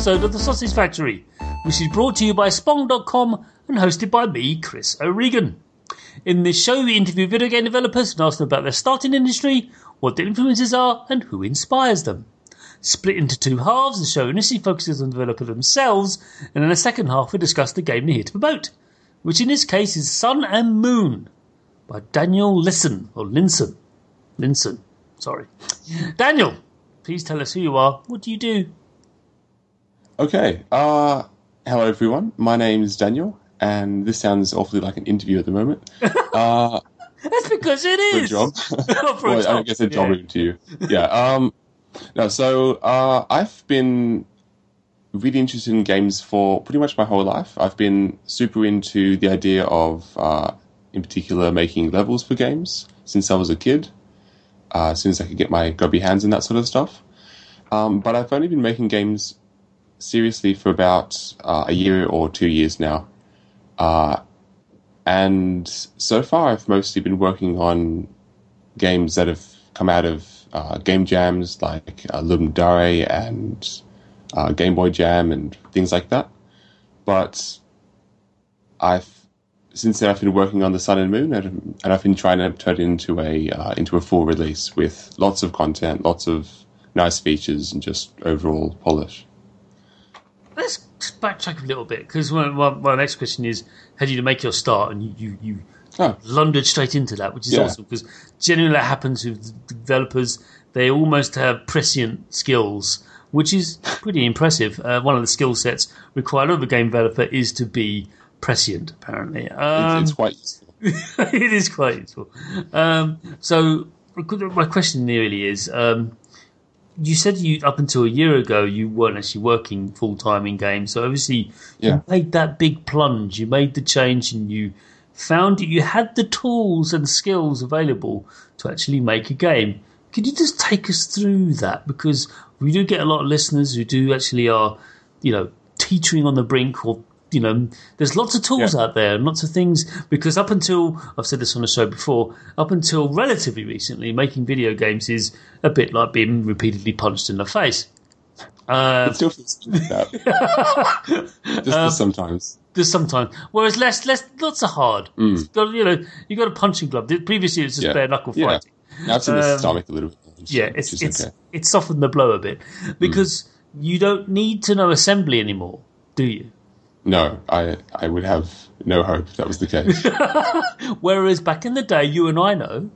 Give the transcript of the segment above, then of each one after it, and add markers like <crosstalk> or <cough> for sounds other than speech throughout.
episode of The Sausage Factory, which is brought to you by Spong.com and hosted by me, Chris O'Regan. In this show, we interview video game developers and ask them about their starting industry, what their influences are, and who inspires them. Split into two halves, the show initially focuses on the developer themselves, and in the second half, we discuss the game they're here to promote, which in this case is Sun and Moon by Daniel Lisson, or Linssen. Linssen, sorry. Daniel, please tell us who you are. What do you do? Okay. Uh, hello, everyone. My name is Daniel, and this sounds awfully like an interview at the moment. <laughs> Uh, That's because it is. for a job. <laughs> For a <laughs> well, I guess a job yeah. interview. Yeah. Um, no, so uh, I've been really interested in games for pretty much my whole life. I've been super into the idea of, uh, in particular, making levels for games since I was a kid. Uh, as soon as I could get my grubby hands and that sort of stuff. Um, but I've only been making games seriously for about uh, a year or two years now. Uh, and so far, I've mostly been working on games that have come out of uh, game jams like uh, Ludum Dare and uh, Game Boy Jam and things like that. But I've since then I've been working on the Sun and Moon, and, and I've been trying to turn it into a uh, into a full release with lots of content, lots of nice features, and just overall polish. Let's backtrack a little bit because my, my, my next question is: How did you make your start? And you you, you Oh, blundered straight into that, which is Yeah. awesome because generally that happens with developers. They almost have prescient skills, which is pretty impressive. Uh, one of the skill sets required of a game developer is to be prescient, apparently. Um, it's, it's quite <laughs> useful. it is quite useful. Um, so my question really is: um, you said you up until a year ago you weren't actually working full time in games, so obviously Yeah. you made that big plunge. You made the change, and you found that you had the tools and skills available to actually make a game. Could you just take us through that? Because we do get a lot of listeners who do actually are, you know, teetering on the brink or you know, there's lots of tools Yeah. out there and lots of things because up until I've said this on the show before, up until relatively recently, making video games is a bit like being repeatedly punched in the face. Uh, It still feels like that. <laughs> just, Um, just sometimes. there's sometimes, whereas less, less, lots are hard. It's got, you know, you got a punching glove. Previously, it was just Mm. Yeah. bare knuckle Yeah. fighting. Now it's in the um, stomach a little bit. Yeah, it's it's okay. it's softened the blow a bit because you don't need to know assembly anymore, do you? No, I I would have no hope if that was the case. <laughs> Whereas back in the day, you and I know,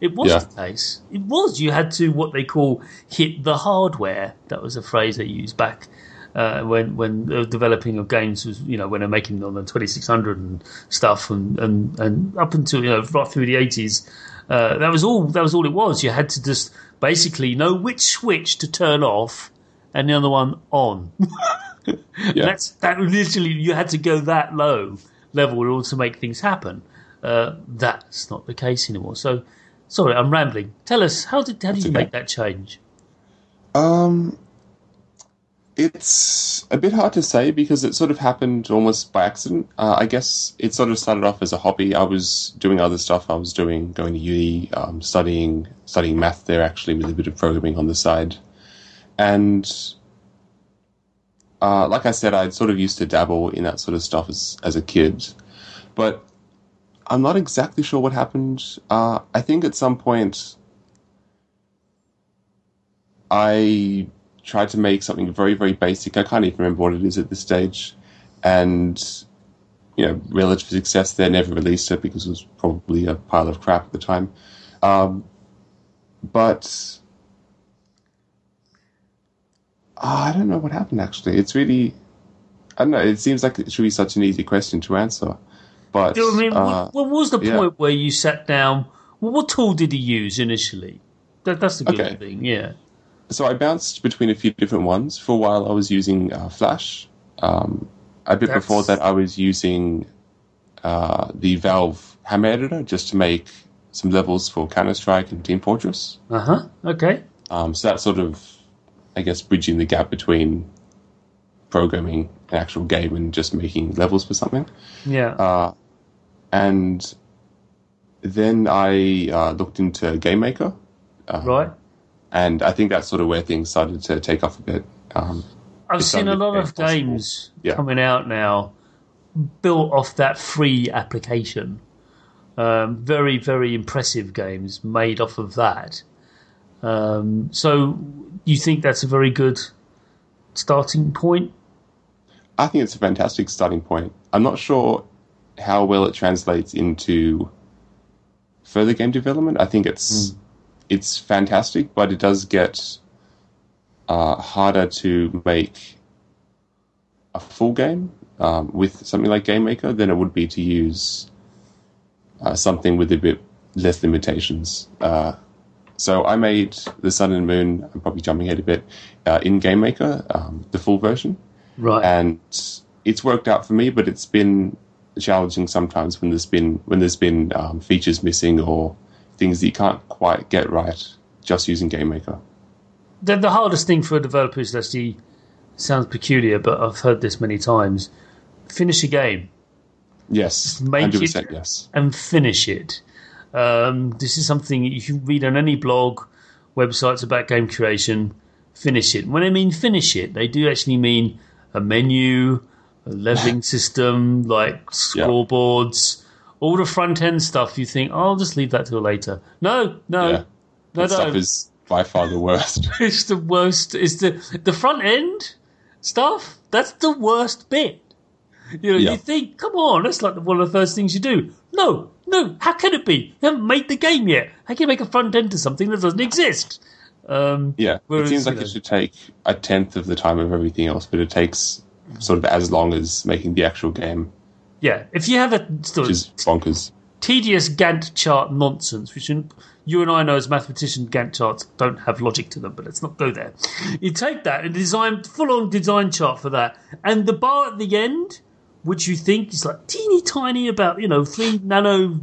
it was Yeah. the case. It was. You had to what they call hit the hardware. That was a phrase they used back uh, when when the developing of games was you know when they're making them on the 2600 and stuff and and and up until you know right through the 80s. Uh, that was all. That was all it was. You had to just basically know which switch to turn off and the other one on. <laughs> <laughs> Yeah. That's that literally you had to go that low level in order to make things happen. Uh, that's not the case anymore. So, sorry, I'm rambling. Tell us how did how did you okay. make that change? Um, it's a bit hard to say because it sort of happened almost by accident. Uh, I guess it sort of started off as a hobby. I was doing other stuff. I was doing going to uni, um, studying studying math there actually with a bit of programming on the side, and uh, like I said, I'd sort of used to dabble in that sort of stuff as as a kid, but I'm not exactly sure what happened. Uh, I think at some point I tried to make something very, very basic. I can't even remember what it is at this stage. And, you know, relative success there, never released it because it was probably a pile of crap at the time. Um, but Ah, I don't know what happened actually. It's really, I don't know, it seems like it should be such an easy question to answer. But, I mean, uh, what, what was the yeah. point where you sat down? Well, what tool did he use initially? That, that's the good Okay. thing. Yeah. so I bounced between a few different ones. For a while, I was using uh, Flash. Um, a bit That's- before that, I was using uh, the Valve Hammer Editor just to make some levels for Counter Strike and Team Fortress. Uh huh. Okay. Um, so that sort of, I guess, bridging the gap between programming an actual game and just making levels for something. Yeah. Uh, and then I uh, looked into Game Maker. Uh, right. and I think that's sort of where things started to take off a bit. Um, I've seen a lot of games Yeah. coming out now built off that free application. Um, very, very impressive games made off of that. Um, so, you think that's a very good starting point? I think it's a fantastic starting point. I'm not sure how well it translates into further game development. I think it's it's fantastic, but it does get uh, harder to make a full game um, with something like Game Maker than it would be to use uh, something with a bit less limitations. Uh, so I made the Sun and Moon. I'm probably jumping ahead a bit uh, in Game Maker, um, the full version Right. and it's worked out for me. But it's been challenging sometimes when there's been when there's been um, features missing or things that you can't quite get right just using GameMaker. the, the hardest thing for a developer is actually sounds peculiar, but I've heard this many times. Finish a game Yes, make hundred it- Yes, and finish it. Um, this is something you can read on any blog, websites about game creation. Finish it. When I mean finish it, they do actually mean a menu, a leveling <laughs> system, like scoreboards, all the front end stuff. You think, oh, I'll just leave that till later. No, no, yeah, no, that stuff is by far the worst. <laughs> It's the worst. It's the the front end stuff. That's the worst bit. You know, Yeah. you think, come on, that's like one of the first things you do. No, no, how can it be? You haven't made the game yet. How can you make a front end to something that doesn't exist? Um, Yeah, Whereas, it seems like you know- it should take a tenth of the time of everything else, but it takes sort of as long as making the actual game, yeah, if you have a sort which of is bonkers. tedious Gantt chart nonsense, which you you and I know as mathematicians, Gantt charts don't have logic to them, but let's not go there. You take that and design full on design chart for that, and the bar at the end, which you think is like teeny tiny, about you know three nano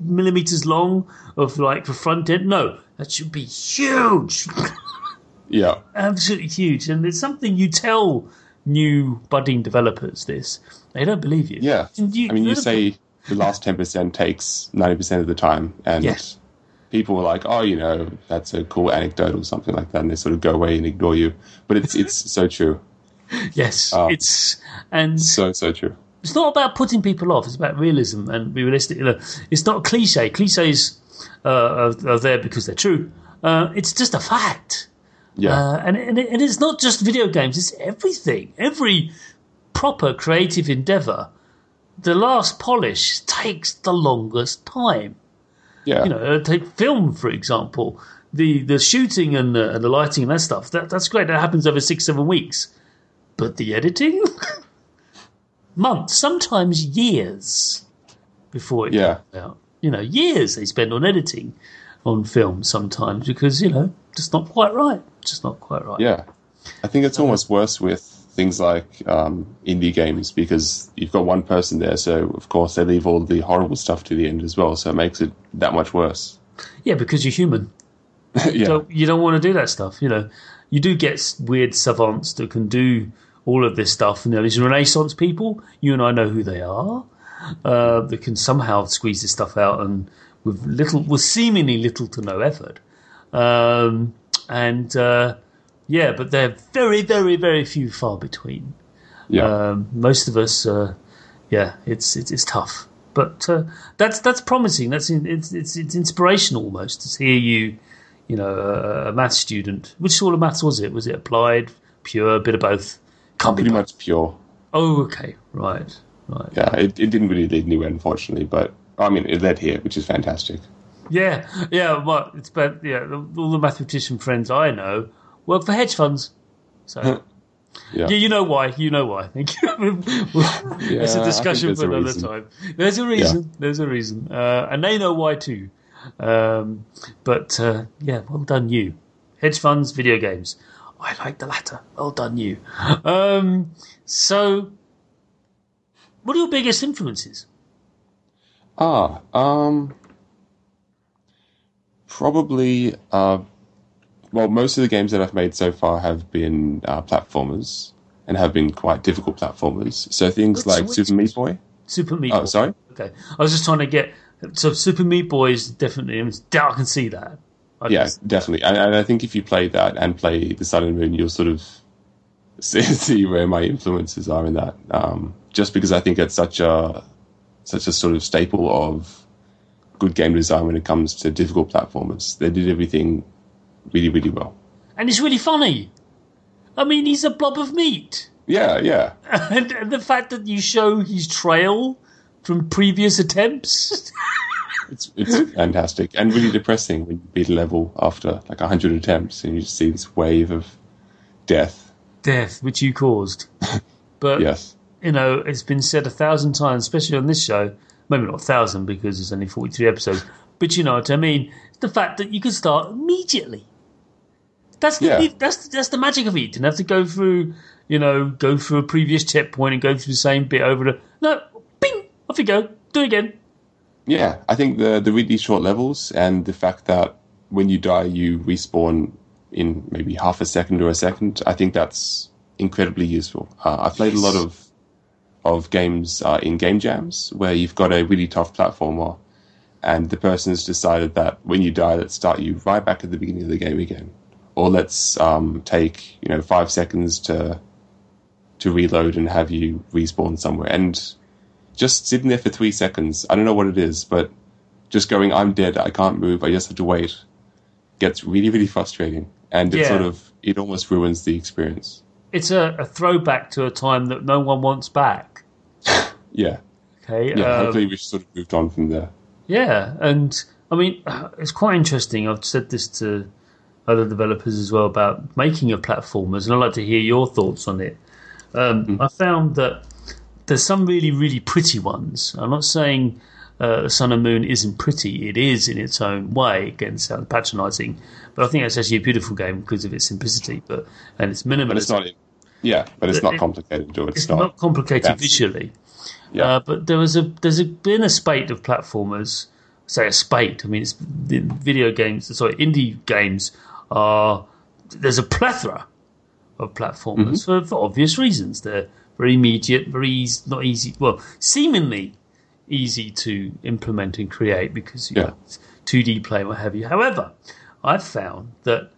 millimeters long of like the front end. No, that should be huge, <laughs> Yeah, absolutely huge, and it's something you tell new budding developers this they don't believe you. yeah. You- I mean, you say the last ten percent takes ninety percent of the time, and Yes. people are like, "Oh, you know, that's a cool anecdote or something like that," and they sort of go away and ignore you. But it's it's so true, <laughs> yes, Oh. it's and so so true. it's not about putting people off. It's about realism and be realistic. You know, it's not cliche. Cliches uh, are, are there because they're true. Uh, it's just a fact. Yeah, Uh, and, and, it, and it's not just video games. It's everything. Every proper creative endeavor, the last polish takes the longest time. yeah, You know, uh, take film for example. The the shooting and the, and the lighting and that stuff. That that's great. That happens over six seven weeks. But the editing, <laughs> months, sometimes years before it Yeah. comes out. You know, years they spend on editing on film sometimes because you know just not quite right. Just not quite right. yeah. I think it's almost worse with things like um, indie games because you've got one person there, so of course they leave all the horrible stuff to the end as well, so it makes it that much worse. Yeah, because you're human. <laughs> yeah, So you don't want to do that stuff. You know, you do get weird savants that can do all of this stuff. And you know, these Renaissance people, you and I know who they are. Uh, that can somehow squeeze this stuff out and with little, with seemingly little to no effort. Um, and uh, yeah, but they're very, very, very few far between. yeah, Um, most of us, uh, yeah, it's it's, it's tough, but uh, that's that's promising. That's in, it's, it's it's inspirational almost to hear you, you know, a, a maths student. Which sort of maths was it? Was it applied, pure, a bit of both? Can't pretty much pure. Oh, okay, right, right. Yeah, it, it didn't really lead anywhere, unfortunately, but I mean, it led here, which is fantastic. Yeah, yeah. Well, it's but yeah. All the mathematician friends I know work for hedge funds, so. <laughs> Yeah, Yeah, you know why. You know why. <laughs> Thank you. it's a discussion for another time. There's a reason. There's a reason, uh, and they know why too. Um, but uh, yeah, well done you. Hedge funds, video games. I like the latter. Well done you. Um, so, what are your biggest influences? Ah, um, probably. Uh, well, most of the games that I've made so far have been uh, platformers and have been quite difficult platformers. So things like which- Super Meat Boy. Super Meat Oh, Boy. sorry. Okay, I was just trying to get. So Super Meat Boy is definitely. I can see that. Yeah, guess. definitely. And, and I think if you play that and play the Sun and Moon, you'll sort of <laughs> see, see where my influences are in that. Um, just because I think it's such a such a sort of staple of good game design when it comes to difficult platformers. They did everything really, really well. and it's really funny. I mean, he's a blob of meat, Yeah, yeah, and, <laughs> and the fact that you show his trail from previous attempts. <laughs> it's it's hmm? fantastic and really depressing when you beat a level after like hundred attempts and you just see this wave of death. Death, which you caused. <laughs> But Yes, you know, it's been said a thousand times, especially on this show. Maybe not a thousand because there's only 43 episodes. But you know what I mean? The fact that you can start immediately. That's the, Yeah. that's that's the magic of it. You don't have to go through, you know, go through a previous checkpoint and go through the same bit over the. No, bing, off you go. Do it again. Yeah, I think the the really short levels and the fact that when you die you respawn in maybe half a second or a second, I think that's incredibly useful. Uh, I've played a lot of of games uh, in game jams where you've got a really tough platformer, and the person has decided that when you die, let's start you right back at the beginning of the game again, or let's um, take you know five seconds to to reload and have you respawn somewhere. And just sitting there for three seconds. I don't know what it is, but just going, I'm dead. I can't move. I just have to wait. Gets really, really frustrating, and it Yeah. sort of it almost ruins the experience. It's a, a throwback to a time that no one wants back. <laughs> Yeah, Okay. yeah. um, hopefully, we've sort of moved on from there. Yeah, and I mean, <sighs> it's quite interesting. I've said this to other developers as well about making of platformers, and I'd like to hear your thoughts on it. Um, I found that there's some really, really pretty ones. I'm not saying uh, Sun and Moon isn't pretty. It is in its own way. Again, sounds patronising, but I think it's actually a beautiful game because of its simplicity, but and its minimalism. But it's not. Yeah, but it's It- not it- complicated. It's, It's not, complicated That's- visually. Yeah. Uh, but there was a there's a, been a spate of platformers. Say a spate. I mean, it's the video games. Sorry, indie games are. There's a plethora of platformers for, for obvious reasons. They're very immediate, very easy, not easy. Well, seemingly easy to implement and create because you Yeah. know, it's 2D play, what have you. However, I've found that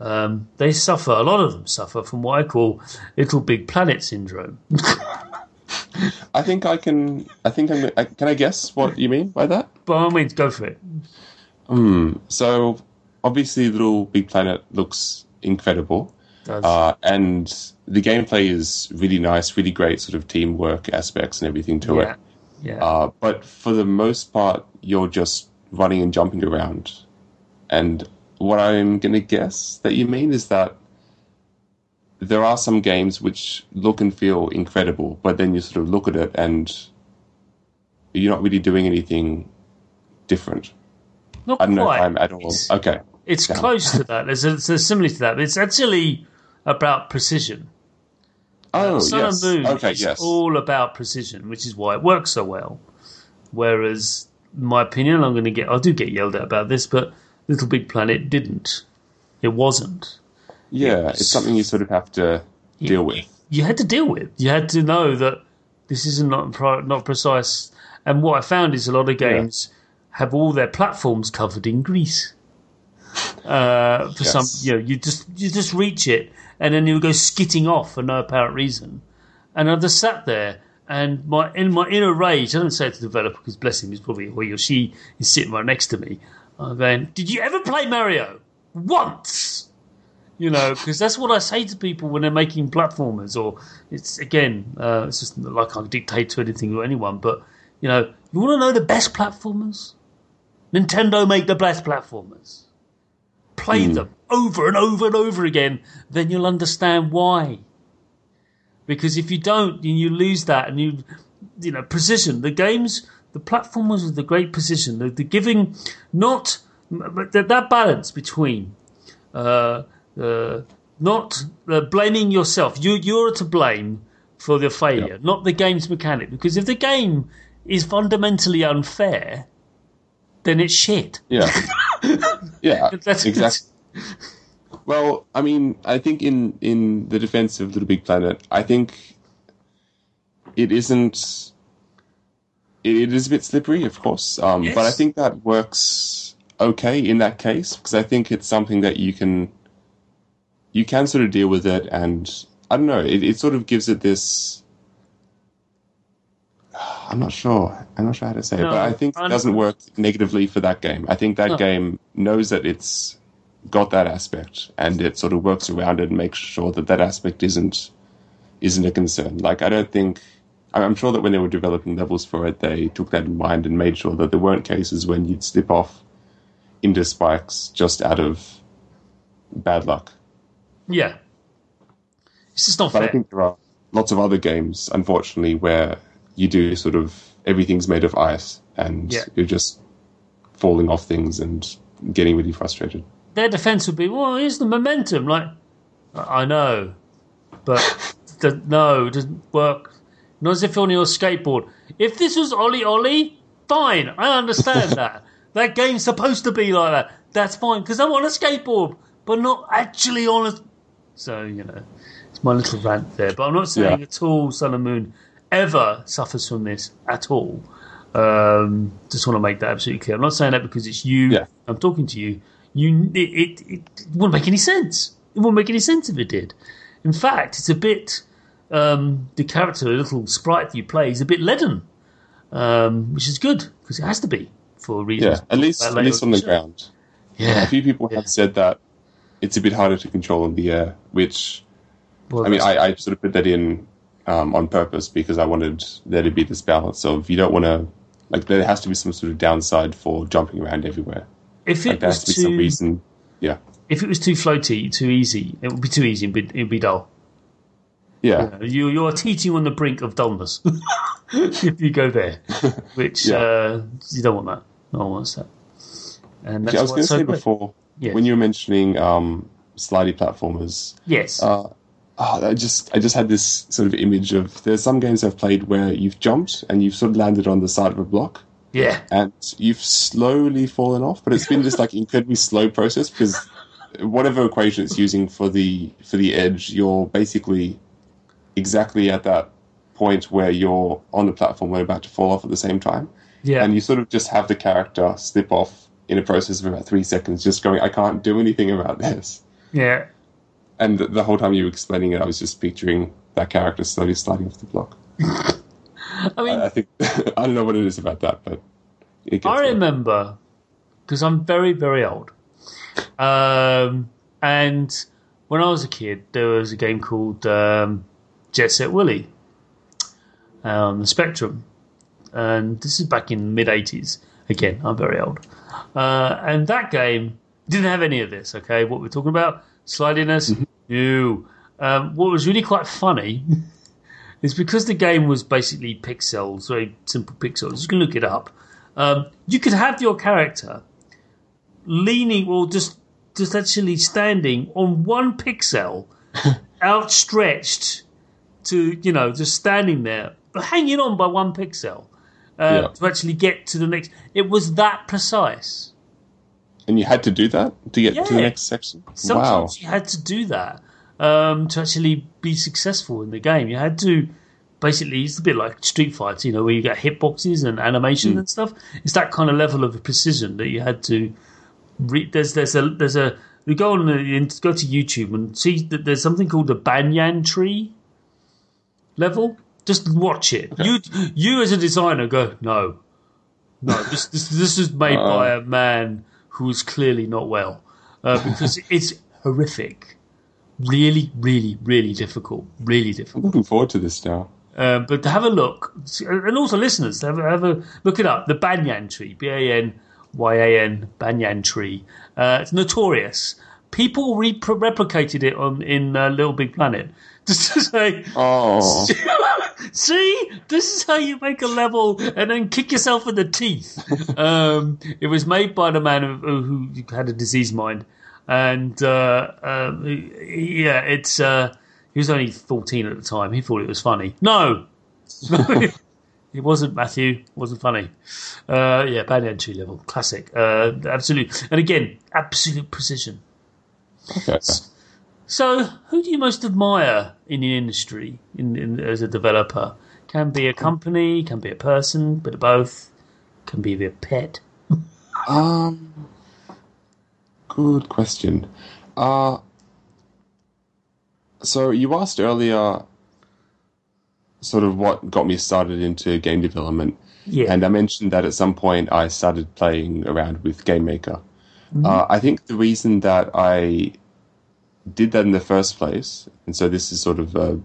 um, they suffer. A lot of them suffer from what I call Little Big Planet syndrome. <laughs> I think I can. I think I'm. I, can I guess what you mean by that? By all means, go for it. So obviously, Little Big Planet looks incredible. Uh, and the gameplay is really nice, really great sort of teamwork aspects and everything to yeah, it. yeah. Uh, but for the most part, you're just running and jumping around. And what I'm going to guess that you mean is that there are some games which look and feel incredible, but then you sort of look at it and you're not really doing anything different. Not I don't know quite. if I'm at all. It's, Okay. It's Yeah. close to that. There's a, there's similar to that. It's actually about precision. Oh, Sun yes. and Moon Okay, is yes. all about precision, which is why it works so well. Whereas, in my opinion, I'm going to get I do get yelled at about this, but Little Big Planet didn't. It wasn't. Yeah, it's something you sort of have to deal with. you had to deal with. You had to know that this is not not precise. And what I found is a lot of games have all their platforms covered in grease. Uh, for Yes. some, you know, you just you just reach it, and then you go skitting off for no apparent reason. And I just sat there, and my in my inner rage, I don't say it to the developer because bless him, he's probably he or she is sitting right next to me. I'm going, did you ever play Mario once? you know, because that's what I say to people when they're making platformers. Or it's again, uh, it's just not like I dictate to anything or anyone, but you know, you want to know the best platformers? Nintendo make the best platformers. Play them over and over and over again, then you'll understand why. Because if you don't, then you lose that, and you, you know, precision. The games, the platformers with the great precision, the, the giving, not that, that balance between uh, uh, not uh, blaming yourself. You you're to blame for the failure, Yep. not the game's mechanic. Because if the game is fundamentally unfair, then it's shit. Yeah. <laughs> <laughs> yeah, That's exactly. Well, I mean, I think in in the defense of Little Big Planet, I think it isn't. It, it is a bit slippery, of course, um, but I think that works okay in that case because I think it's something that you can you can sort of deal with it, and I don't know. It, it sort of gives it this. <sighs> I'm not sure. I'm not sure how to say No, it, but I think I it doesn't work negatively for that game. I think that No. game knows that it's got that aspect, and it sort of works around it and makes sure that that aspect isn't isn't a concern. Like I don't think. I'm sure that when they were developing levels for it, they took that in mind and made sure that there weren't cases when you'd slip off into spikes just out of bad luck. Yeah. It's just not But I fair. think there are lots of other games, unfortunately, where you do sort of everything's made of ice and Yeah. you're just falling off things and getting really frustrated. Their defense would be, well, here's the momentum. Like, I know, but <laughs> the, no, it doesn't work. Not as if you're on your skateboard. If this was OlliOlli, fine. I understand <laughs> that. That game's supposed to be like that. That's fine because I'm on a skateboard, but not actually on a. So you know, it's my little rant there. But I'm not saying Yeah. at all Sun and Moon ever suffers from this at all. Um, just want to make that absolutely clear. I'm not saying that because it's you. Yeah. I'm talking to you. You, it, it, it wouldn't make any sense. It wouldn't make any sense if it did. In fact, it's a bit. Um, the character, the little sprite that you play, is a bit leaden, um, which is good because it has to be for reasons. Yeah, at least at least on the ground. Yeah. A few people Yeah. have said that it's a bit harder to control in the air, which Well, I mean, I, I sort of put that in um, on purpose because I wanted there to be this balance of you don't want to like there has to be some sort of downside for jumping around everywhere. if Like it there was has to be some too, reason. Yeah, if it was too floaty, too easy, it would be too easy. Be, it'd be dull. yeah, You you are teetering on the brink of dullness <laughs> if you go there, <laughs> which Yeah. uh, you don't want that. No one wants that. And that's I was going to so say great. before Yes. when you were mentioning um, slidey platformers. Yes. Uh, oh, I just I just had this sort of image of there's some games I've played where you've jumped and you've sort of landed on the side of a block yeah. and you've slowly fallen off, but it's been this like incredibly slow process because whatever equation it's using for the for the edge, you're basically exactly at that point where you're on the platform and about to fall off at the same time, Yeah. and you sort of just have the character slip off in a process of about three seconds, just going, I can't do anything about this. yeah. And the, the whole time you were explaining it, I was just picturing that character slowly sliding off the block. I mean, I, I think <laughs> I don't know what it is about that, but it gets I remember because I'm very, very old. Um, and when I was a kid, there was a game called um, Jet Set Willy on the Spectrum. And this is back in the mid 80s. Again, I'm very old. Uh, and that game didn't have any of this, okay? What we're talking about, slidiness, no. Um, what was really quite funny <laughs> is because the game was basically pixels, very simple pixels. You can look it up. Um, you could have your character leaning or just just actually standing on one pixel, <laughs> outstretched to you know just standing there, hanging on by one pixel uh, Yeah. to actually get to the next. It was that precise. And you had to do that to get to the next section. wow. Sometimes you had to do that um, to actually be successful in the game. You had to basically, it's a bit like Street Fighter, you know, where you got hitboxes and animation and stuff. It's that kind of level of precision that you had to. Re- there's there's a there's a you go on the, go to YouTube and see that there's something called the banyan tree level. Just watch it. You you as a designer go no, no. This this this is made Uh. by a man who is clearly not well uh, because <laughs> it's horrific. Really, really, really difficult. Really difficult. I'm looking forward to this now. Uh, but to have a look, and also listeners, have, a- have a look it up. The banyan tree, B A N Y A N, banyan tree. Uh, it's notorious. People re- replicated it on in uh, Little Big Planet just to say, Oh, <laughs> See, this is how you make a level and then kick yourself in the teeth. <laughs> um, it was made by the man who, who had a diseased mind, and uh, um, yeah, it's uh, he was only fourteen at the time. He thought it was funny. No, <laughs> it wasn't. Matthew it wasn't funny. Uh, yeah, banyan tree level, classic, uh, absolute, and again, absolute precision. okay. So, who do you most admire in the industry in, in, as a developer? Can be a company, can be a person, bit of both. Can be a pet. <laughs> Um, Good question. Uh, so you asked earlier sort of what got me started into game development. Yeah. And I mentioned that at some point I started playing around with Game Maker. Uh, I think the reason that I did that in the first place, and so this is sort of uh,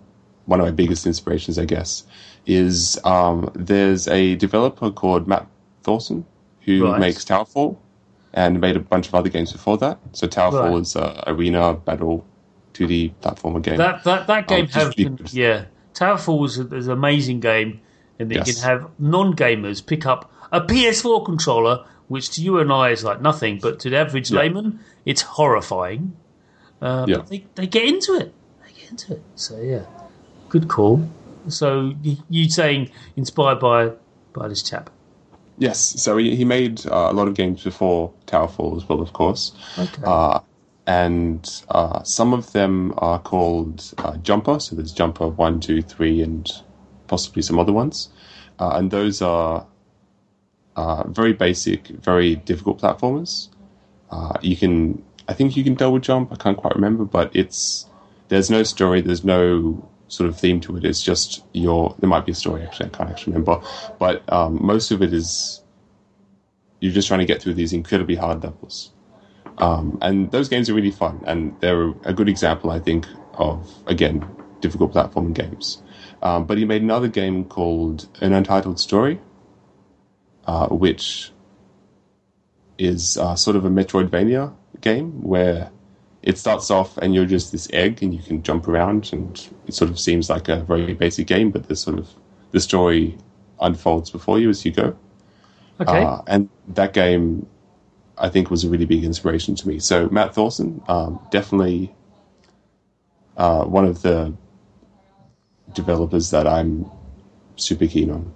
one of my biggest inspirations, I guess, is um, there's a developer called Matt Thorson who Right. makes Towerfall and made a bunch of other games before that. So Towerfall Right. is a arena battle 2D platformer game. That that that game just has been, yeah. Towerfall is, an amazing game, and you Yes. can have non-gamers pick up a PS4 controller, which to you and I is like nothing, but to the average Yeah. layman, it's horrifying. Uh, Yeah. But they they get into it. They get into it. So yeah, good call. So you saying inspired by by this chap? Yes, so he, he made uh, a lot of games before Towerfall as well, of course. Okay. Uh, and uh, some of them are called uh, Jumper, so there's Jumper 1, 2, 3, and possibly some other ones. Uh, and those are uh, very basic, very difficult platformers. Uh, you can, I think you can double jump, I can't quite remember, but it's, there's no story, there's no sort of theme to it. It's just your, there might be a story actually, I can't actually remember. But um, most of it is, you're just trying to get through these incredibly hard levels. Um, and those games are really fun, and they're a good example, I think, of again difficult platforming games. Um, but he made another game called An Untitled Story, uh, which is uh, sort of a Metroidvania game where it starts off and you're just this egg and you can jump around, and it sort of seems like a very basic game, but the sort of the story unfolds before you as you go. okay. Uh, and that game, I think, was a really big inspiration to me. So Matt Thorson, um, definitely uh, one of the developers that I'm super keen on.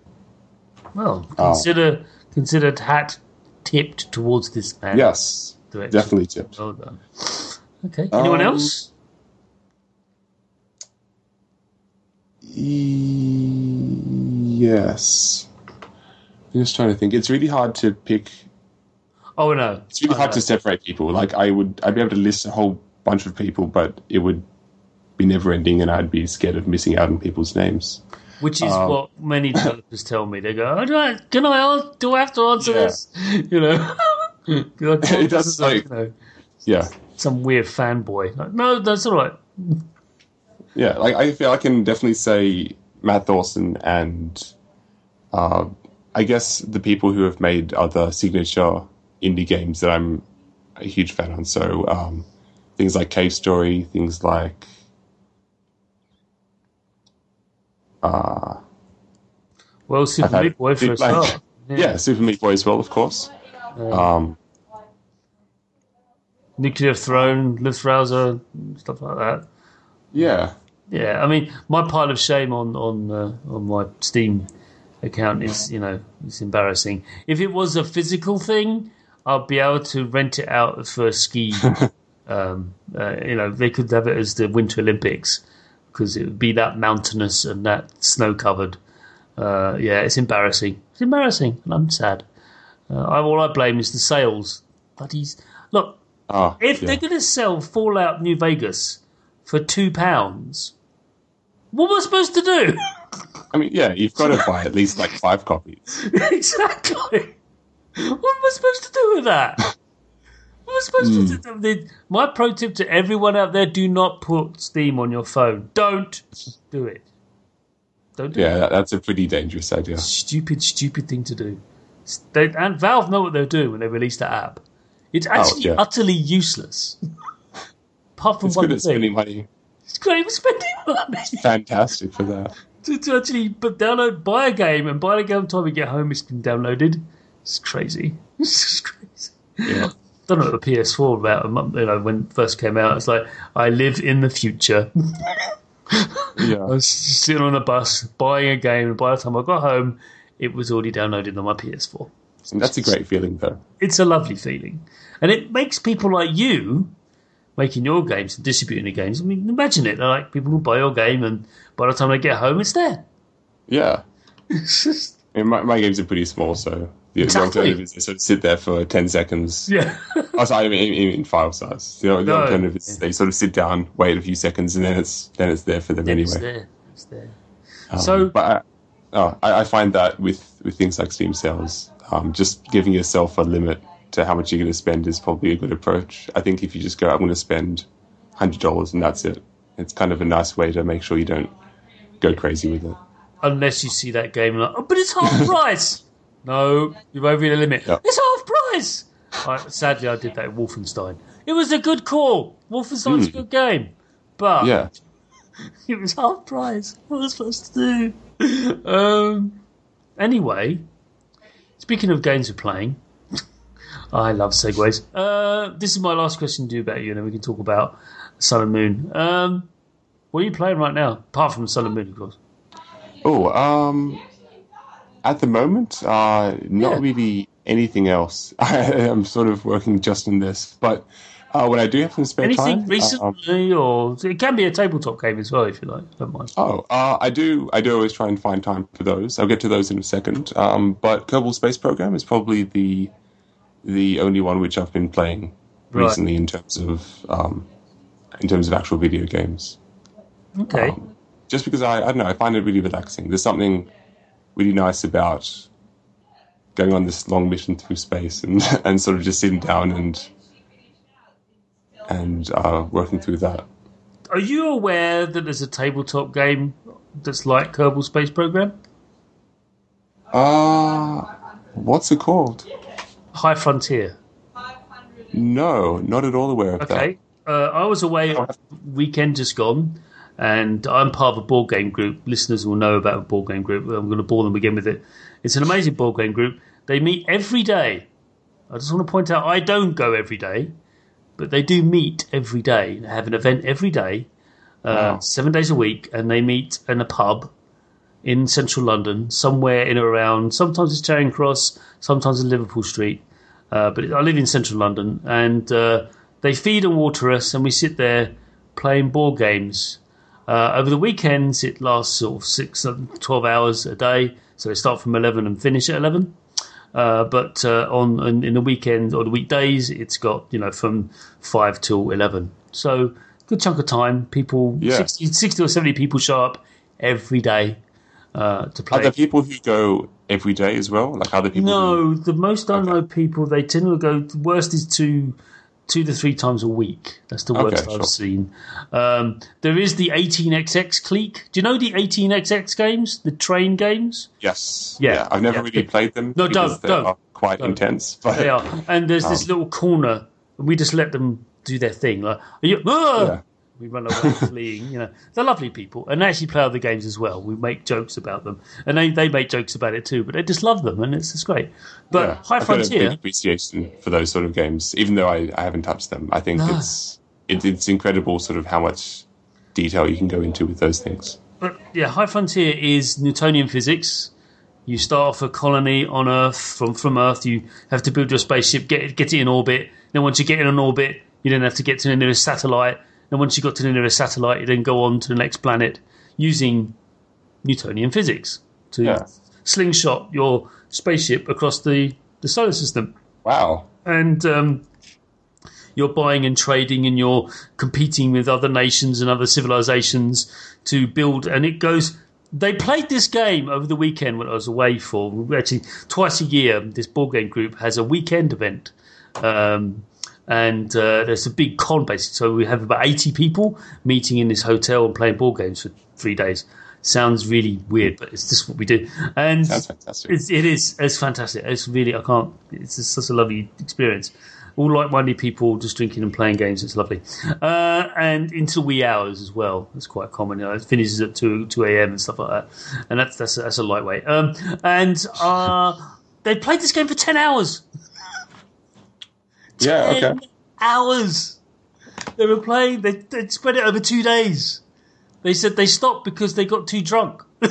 well, uh, consider consider hat tipped towards this man. Yes, direction. definitely tipped. Well done. Okay. Anyone Um, else? E- yes. I'm just trying to think. It's really hard to pick. Oh no, It's really I hard know. to separate people. Like I would, I'd be able to list a whole bunch of people, but it would be never ending, and I'd be scared of missing out on people's names. Which is Um, what many <coughs> developers tell me. They go, oh, do I, "Can I? Do I have to answer Yeah. this?" <laughs> You know, <laughs> It does, like- you know, Yeah, some weird fanboy. Like, no, that's all right. yeah. Like I feel I can definitely say Matt Thorson and uh, I guess the people who have made other signature indie games that I'm a huge fan on. So um, things like Cave Story, things like uh, Well, Super Meat Boy for a start. <laughs> yeah. Super Meat Boy as well, of course. Um, Nuclear Throne, Luftrausers, stuff like that. yeah, Yeah, I mean, my pile of shame on on uh, on my Steam account is, you know, it's embarrassing. If it was a physical thing, I'd be able to rent it out for a ski. <laughs> um, uh, you know, they could have it as the Winter Olympics because it would be that mountainous and that snow covered. Uh, yeah, it's embarrassing. It's embarrassing, and I'm sad. Uh, I, all I blame is the sales. But he's look. Ah, If yeah. they're going to sell Fallout New Vegas for two pounds, what am I supposed to do? I mean, yeah, you've got to <laughs> buy at least like five copies. exactly. What am I supposed to do with that? What am I supposed Hmm. to do? The- My pro tip to everyone out there: do not put Steam on your phone. Don't do it. Don't do it. Yeah, that's a pretty dangerous idea. Stupid, stupid thing to do. They, and Valve know what they're doing when they release that app. It's oh, actually Oh, yeah. utterly useless. Apart from It's one good at thing. spending money. It's great for spending <laughs> money. Fantastic for that. to, to actually but download, buy a game, and by the game time you get home, it's been downloaded. It's crazy. <laughs> It's just crazy. Yeah. Don't know what the PS4 about a month, you know, when it first came out. It's like I live in the future. <laughs> yeah. I was sitting on a bus buying a game, and by the time I got home, it was already downloaded on my PS4. And that's a great feeling, though. It's a lovely feeling, and it makes people like you making your games and distributing the games. I mean, imagine it. Like people who buy your game, and by the time they get home, it's there. Yeah. It's just I mean, my, my games are pretty small, so The, Exactly. alternative is they sort of sit there for ten seconds. Yeah. Oh, sorry, I mean in, in file size. The, the No. alternative is they sort of sit down, wait a few seconds, and then it's then it's there for them It's anyway. there. It's there. Um, So- but I, oh, I, I find that with with things like Steam sales, um, just giving yourself a limit to how much you're going to spend is probably a good approach. I think if you just go, I'm going to spend hundred dollars and that's it. It's kind of a nice way to make sure you don't go crazy with it. Unless you see that game like, oh, but it's half <laughs> price. no, you've over the limit. Yeah. It's half price. I, sadly, I did that in Wolfenstein. It was a good call. Wolfenstein's a good game, but Hmm. Yeah. <laughs> it was half price. What was I supposed to do? <laughs> Um. Anyway, speaking of games we're playing, <laughs> I love segues. Uh, this is my last question to do about you, and then we can talk about Sun and Moon. Um, what are you playing right now, apart from Sun and Moon, of course? Oh, um, at the moment, uh, not Yeah. really anything else. <laughs> I am sort of working just on this, but uh, when I do have some spare Anything time, recently, or it can be a tabletop game as well, if you like. Don't mind. Oh, uh, I do. I do always try and find time for those. I'll get to those in a second. Um, but Kerbal Space Program is probably the the only one which I've been playing Right. recently in terms of um, in terms of actual video games. Okay. Um, just because I, I don't know, I find it really relaxing. There's something really nice about going on this long mission through space and <laughs> and sort of just sitting down and and uh, working through that. Are you aware that there's a tabletop game that's like Kerbal Space Program? Uh, what's it called? High Frontier. No, not at all aware of that. Okay. Uh, I was away weekend just gone, and I'm part of a board game group. Listeners will know about a board game group. I'm going to bore them again with it. It's an amazing board game group. They meet every day. I just want to point out I don't go every day, but they do meet every day. They have an event every day, uh, Wow. seven days a week, and they meet in a pub in central London, somewhere in or around. Sometimes it's Charing Cross, sometimes in Liverpool Street. Uh, but I live in central London, and uh, they feed and water us, and we sit there playing board games. Uh, over the weekends, it lasts sort of six, 12 hours a day. So they start from 11 and finish at 11. Uh, but uh, on in, in the weekend or the weekdays, it's got you know from five till 11. So good chunk of time. People, Yeah. 60, 60 or 70 people show up every day uh, to play. Are there people who go every day as well? Like other people? who- No, the most I know people they tend to go. The worst is two, two to three times a week. That's the worst Okay, I've sure. seen. Um, there is the 18xx clique. Do you know the 18xx games, the train games? Yes. Yeah, I've never yeah. really played them. No, don't, they don't, are quite don't. intense. But They are, and there's this <laughs> Um, little corner, and we just let them do their thing. Like, are you? Ah! We run away <laughs> fleeing. You know, they're lovely people, and they actually play other games as well. We make jokes about them, and they, they make jokes about it too. But they just love them, and it's just great. But yeah, High I've got a big Frontier, appreciation for those sort of games, even though I, I haven't touched them. I think Ah. it's it, it's incredible, sort of how much detail you can go into with those things. But yeah, High Frontier is Newtonian physics. You start off a colony on Earth from from Earth. You have to build your spaceship, get get it in orbit. Then once you get in an orbit, you then have to get to the nearest satellite. And once you got to the nearest satellite, you then go on to the next planet using Newtonian physics to Yeah. slingshot your spaceship across the, the solar system Wow. and um, you're buying and trading and you're competing with other nations and other civilizations to build and it goes they played this game over the weekend when I was away for actually twice a year this board game group has a weekend event um, and uh, there's a big con basically so we have about 80 people meeting in this hotel and playing board games for three days sounds really weird but it's just what we do and Sounds fantastic. it's, it is. It's fantastic. It's really. I can't. It's just such a lovely experience. All like-minded people just drinking and playing games. It's lovely. Uh, and into wee hours as well. It's quite common. You know, it finishes at two two a.m. and stuff like that. And that's that's a, that's a lightweight. Um, and uh, they played this game for ten hours. Yeah. 10 Okay. hours. They were playing. They they spread it over two days. They said they stopped because they got too drunk. <laughs> they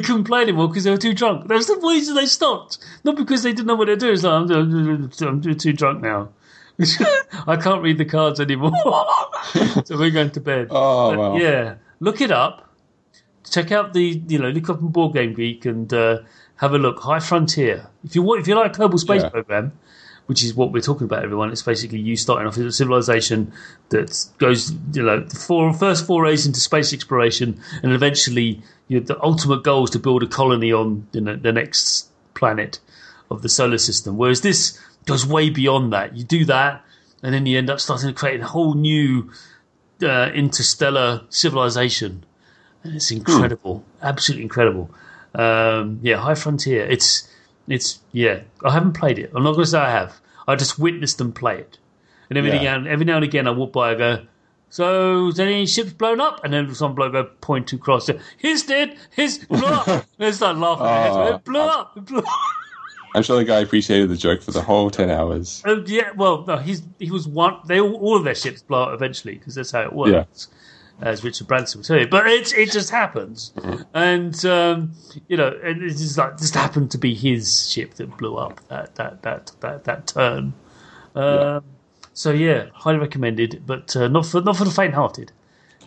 couldn't play anymore because they were too drunk. That's the reason they stopped. Not because they didn't know what they're doing. It's like, I'm, I'm, I'm too drunk now. <laughs> I can't read the cards anymore. <laughs> so we're going to bed. Oh But, wow. Yeah, look it up. Check out the you know look up on Board Game Geek and uh, have a look. High Frontier. If you want, if you like Kerbal Space Yeah. Program, which is what we're talking about, everyone, it's basically you starting off as a civilization that goes, you know, the four, first forays into space exploration, and eventually you know, the ultimate goal is to build a colony on you know, the next planet of the solar system. Whereas this goes way beyond that. You do that, and then you end up starting to create a whole new uh, interstellar civilization, and it's incredible, absolutely incredible. Um, yeah, High Frontier. It's it's yeah. I haven't played it. I'm not going to say I have. I just witnessed them play it, and every Yeah. now every now and again I walk by. I go. So, is any ships blown up? And then some bloke go point to cross. His did. His <laughs> blew up. And they start laughing. Oh, it blew up. It blew up. <laughs> I'm sure the guy appreciated the joke for the whole ten hours. Oh, yeah, well, no, he's he was one. They all, all of their ships blow up eventually because that's how it works, as Richard Branson will tell you. But it's it just happens, and um, you know, and it just like just happened to be his ship that blew up that that that that that turn. Um, So yeah, highly recommended, but uh, not for not for the faint-hearted.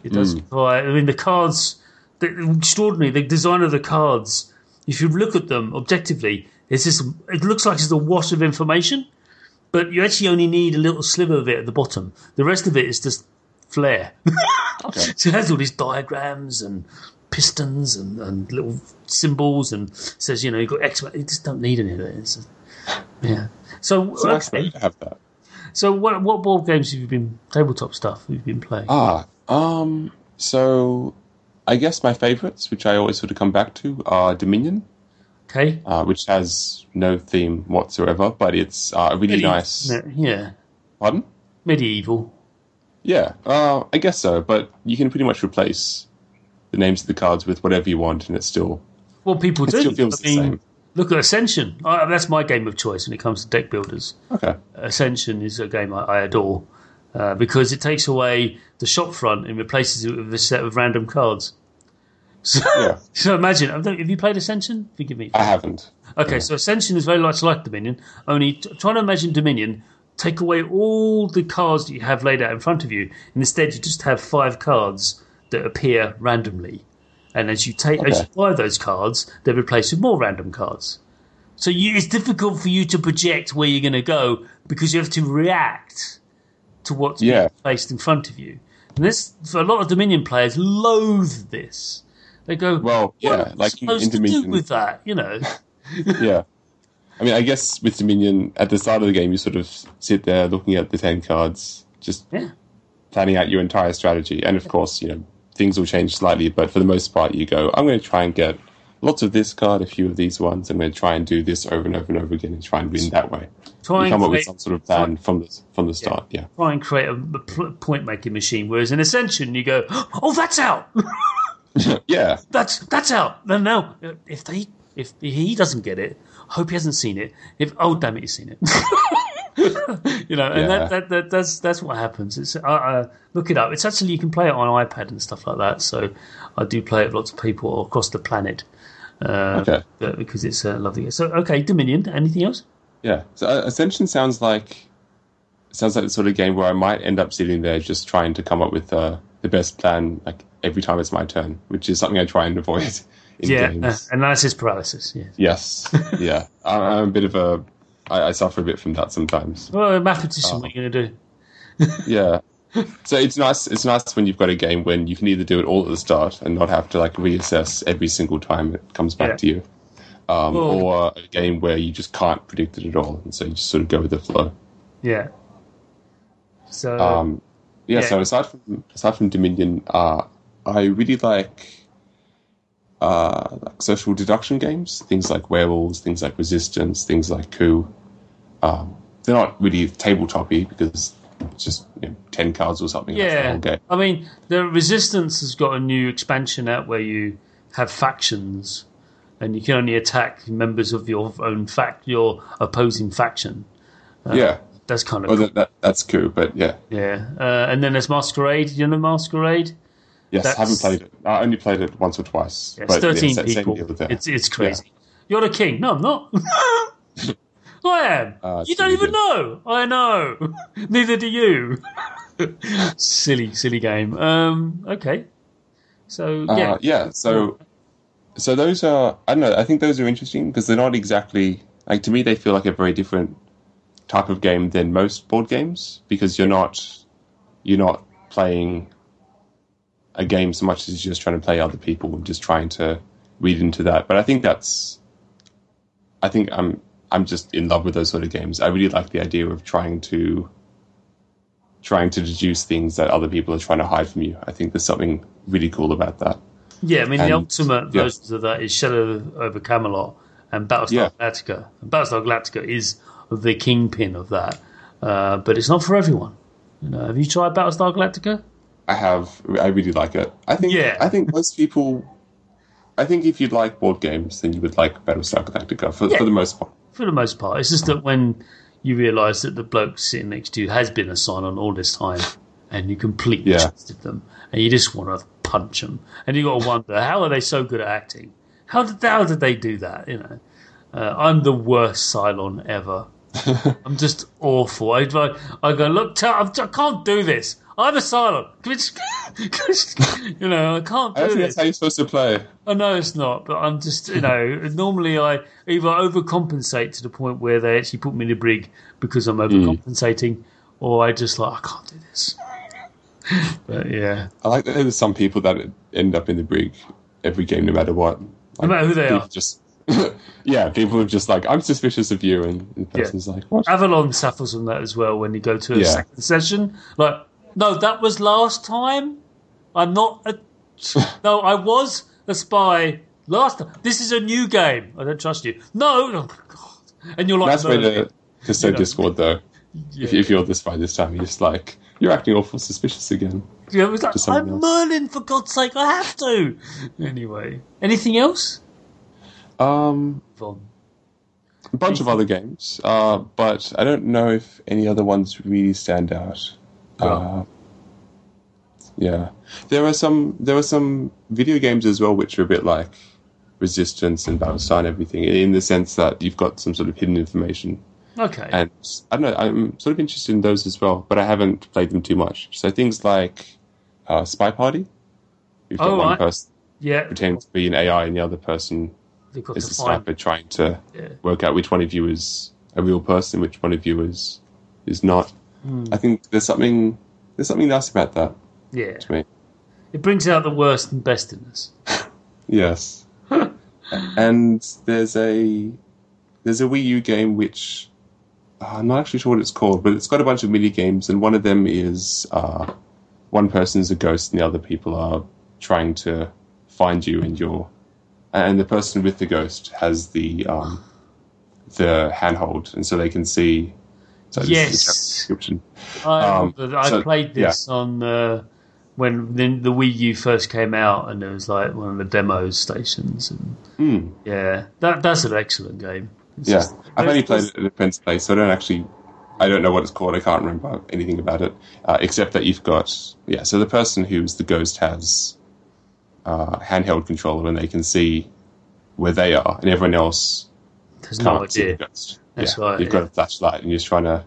It does. require- I mean, the cards, the, extraordinary. The design of the cards. If you look at them objectively, it's just it looks like it's a wash of information but you actually only need a little sliver of it at the bottom. The rest of it is just flair. <laughs> Okay. so it has all these diagrams and pistons and, and little symbols and says, you know, you've got X. You just don't need any of it. It's, yeah. So, So nice okay. to have that. so what what board games have you been tabletop stuff have you been playing? Ah, um, so I guess my favorites, which I always sort of come back to, are Dominion, okay. uh, which has no theme whatsoever, but it's uh, a really Medi- nice. Yeah. Pardon? Medieval. Yeah, uh, I guess so, but you can pretty much replace the names of the cards with whatever you want, and it still Well, people it do. still feels I mean, the same. look at Ascension. Uh, that's my game of choice when it comes to deck builders. Okay. Ascension is a game I, I adore uh, because it takes away the shop front and replaces it with a set of random cards. <laughs> So, Yeah. so imagine, have you played Ascension? Forgive me. I haven't. Okay, so Ascension is very much like Dominion, only t- trying to imagine Dominion, take away all the cards that you have laid out in front of you, and instead you just have five cards that appear randomly. And as you take, as you Okay. buy those cards, they're replaced with more random cards. So you, it's difficult for you to project where you're going to go because you have to react to what's Yeah. being placed in front of you. And this, for a lot of Dominion players, loathe this. They go, Well, yeah, what like supposed to do with that? You know, <laughs> yeah. I mean, I guess with Dominion, at the start of the game, you sort of sit there looking at the 10 cards, just yeah. planning out your entire strategy. And of course, you know, things will change slightly, but for the most part, you go, I'm going to try and get lots of this card, a few of these ones. I'm going to try and do this over and over and over again and try and win that way. Try You and come up with some sort of plan from the, from the start, yeah. try and create a, point making machine. Whereas in Ascension, you go, oh, that's out. <laughs> <laughs> Yeah, that's that's out. No, no. If they if he doesn't get it, hope he hasn't seen it. If oh damn it, he's seen it. <laughs> you know, and Yeah. that, that, that that's that's what happens. It's uh, uh, look it up. It's actually you can play it on iPad and stuff like that. So I do play it with lots of people across the planet. Uh, Okay. but- because it's uh, lovely. So okay, Dominion. Anything else? yeah. So uh, Ascension sounds like sounds like the sort of game where I might end up sitting there just trying to come up with uh, the best plan like every time it's my turn, which is something I try and avoid yeah, uh, analysis paralysis. Yeah. Yes, <laughs> yeah. I'm, I'm a bit of a. I, I suffer a bit from that sometimes. Well, a mathematician, Oh. what are you going to do? <laughs> Yeah. So it's nice. It's nice when you've got a game when you can either do it all at the start and not have to like reassess every single time it comes back Yeah. to you, um, Well- or a game where you just can't predict it at all, and so you just sort of go with the flow. Yeah. So Um, yeah, Yeah. So aside from aside from Dominion, uh, I really like uh, like social deduction games, things like Werewolves, things like Resistance, things like Coup. Um, they're not really tabletopy because it's just you know, ten cards or something. Yeah. I mean, the Resistance has got a new expansion out where you have factions, and you can only attack members of your own fact, your opposing faction. yeah. That's kind of Oh, cool. that, that, that's Coup, but yeah. yeah. Uh, and then there's Mascarade. You know Mascarade? Yes, That's- haven't played it. I only played it once or twice. Yeah, it's but, thirteen sa- people. deal with that. It's it's crazy. You're the king. No, I'm not. <laughs> I am. <laughs> Ah, you don't even did. know. I know. <laughs> Neither do you. silly, silly game. Um, okay. So yeah, Uh, yeah, so so those are I don't know. I think those are interesting because they're not exactly like to me. They feel like a very different type of game than most board games because you're not you're not playing a game so much as you're just trying to play other people and just trying to read into that. But I think that's I think I'm I'm just in love with those sort of games. I really like the idea of trying to trying to deduce things that other people are trying to hide from you. I think there's something really cool about that. Yeah, I mean, the ultimate yeah. versions of that is Shadow over Camelot and Battlestar Yeah. Galactica. And Battlestar Galactica is the kingpin of that, uh, but it's not for everyone. You know, have you tried Battlestar Galactica? I have. I really like it. I think. Yeah. I think most people. I think if you like board games, then you would like Battlestar Galactica for, Yeah. for the most part. For the most part, it's just that when you realise that the bloke sitting next to you has been a Cylon all this time, and you completely Yeah. trusted them, and you just want to punch them, and you got to wonder how are they so good at acting? How did how did they do that? You know, uh, I'm the worst Cylon ever. <laughs> I'm just awful. I, I, I go, look, I'm- I can't do this. I'm a Cylon. Can we just- <laughs> can we just- you know, I can't do I don't think that's how you're supposed to play. I know it's not, but I'm just, you know, normally I either overcompensate to the point where they actually put me in a brig because I'm hmm. overcompensating, or I just like, I can't do this. <laughs> but yeah, I like that there's some people that end up in the brig every game, no matter what. no matter who they are. Just <laughs> yeah, people are just like, I'm suspicious of you, and the Yeah. like, what? Avalon suffers from that as well when you go to a Yeah. second session. Like, no, that was last time. I'm not a. <laughs> no, I was a spy last time. This is a new game. I don't trust you. No, oh, God. And you're like, That's no, way to sow You know. discord though. If, if you're this by this time, you're just like you're acting awful suspicious again. Yeah, it was like, I'm else. Merlin, for God's sake, I have to. Anyway, anything else? Um, Von. a bunch of other games, uh, but I don't know if any other ones really stand out. Uh, yeah, there are some. There are some video games as well, which are a bit like Resistance and Battlestar and everything, in the sense that you've got some sort of hidden information. Okay. And I don't know. I'm sort of interested in those as well, but I haven't played them too much. So things like uh, Spy Party. You've got Oh, one right. person yeah, pretending to be an AI, and the other person is find. sniper trying to Yeah. work out which one of you is a real person, which one of you is is not. Hmm. I think there's something there's something nice about that Yeah, to me. it brings out the worst and best in us. <laughs> Yes. <laughs> and there's a there's a Wii U game which uh, I'm not actually sure what it's called, but it's got a bunch of mini games, and one of them is uh, one person is a ghost, and the other people are trying to find you, and you're and the person with the ghost has the um, the handhold, and so they can see. So this is the Yes. I, Um, I so- played this on uh, when the, the Wii U first came out, and it was like one of the demo stations. And Hmm. yeah, that that's an excellent game. It's Yeah, just- I've only played it at a friend's place, so I don't actually, I don't know what it's called. I can't remember anything about it, uh, except that you've got, yeah. So the person who's the ghost has uh, handheld controller, and they can see where they are, and everyone else There's can't no see the idea. ghost. That's yeah, right, You've yeah. got a flashlight, and you're just trying to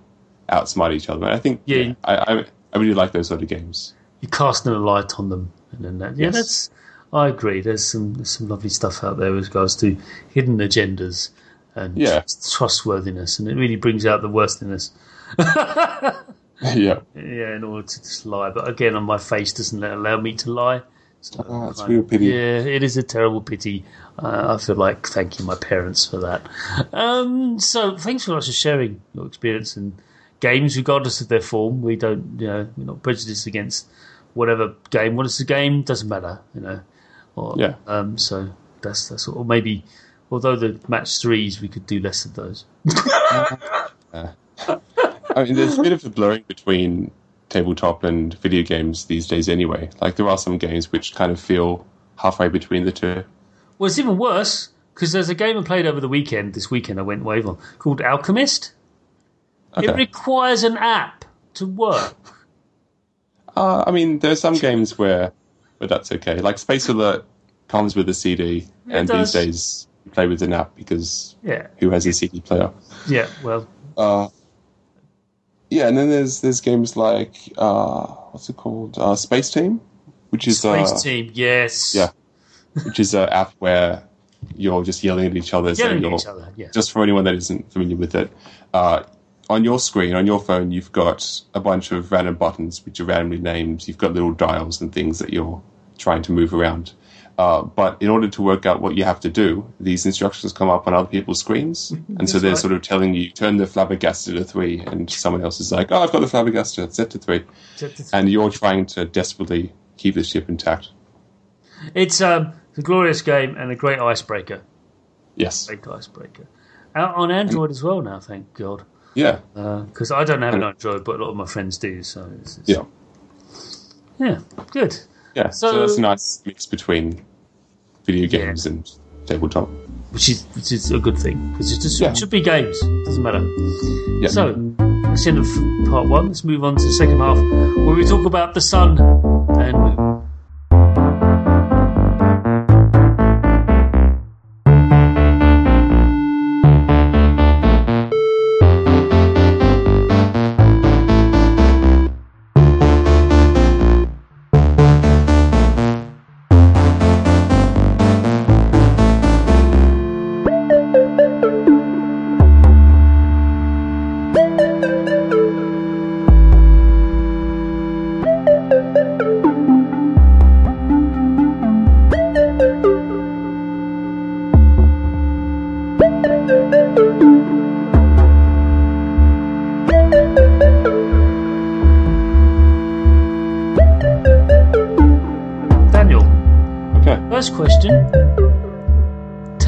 outsmart each other. And I think, Yeah. yeah, I, I, I really like those sort of games. You're casting a light on them, and then that, yeah, Yes. that's. I agree. There's some there's some lovely stuff out there with regards to hidden agendas and Yeah. trustworthiness, and it really brings out the worst in us. <laughs> yeah, Yeah, in order to just lie. But again, on my face doesn't allow me to lie. So Oh, it's a ah, I'm- real pity. Yeah, it is a terrible pity. Uh, I feel like thanking my parents for that. Um, so thanks very much for sharing your experience in games, regardless of their form. We don't, you know, we're not prejudiced against whatever game. What is the game doesn't matter, you know. Or, Yeah. Um, so that's that's or maybe, although the match threes, we could do less of those. <laughs> I mean, there's a bit of a blurring between tabletop and video games these days, anyway. Like there are some games which kind of feel halfway between the two. Well, it's even worse because there's a game I played over the weekend. This weekend I went wave on called Alchemist. Okay. It requires an app to work. Uh, I mean, there are some games where, where that's okay. Like Space Alert comes with a CD, and does. these days you play with an app because Yeah, who has a CD player? yeah. Well, Uh, yeah, and then there's there's games like uh, what's it called? Uh, Space Team, which is Space uh, Team. Yes. yeah. Which is an app where you're just yelling at each other. so Yelling at you're- each other, yeah. Just for anyone that isn't familiar with it, uh, on your screen, on your phone, you've got a bunch of random buttons which are randomly named. You've got little dials and things that you're trying to move around. Uh, but in order to work out what you have to do, these instructions come up on other people's screens, and so they're right. sort of telling you turn the flabbergasted to three, and someone else is like, "Oh, I've got the flabbergasted set to three. and you're trying to desperately keep the ship intact. It's um, a glorious game and a great icebreaker. Yes, Great icebreaker. Out on Android as well now, thank God. yeah, uh, Because I don't have an Android, but a lot of my friends do. So it's, it's- yeah, yeah, good. yeah. So, So- that's a nice mix between video games and tabletop. Which is which is a good thing because it just Yeah. it should be games. Doesn't matter. Yeah. So that's the end of part one. Let's move on to the second half where we talk about the sun and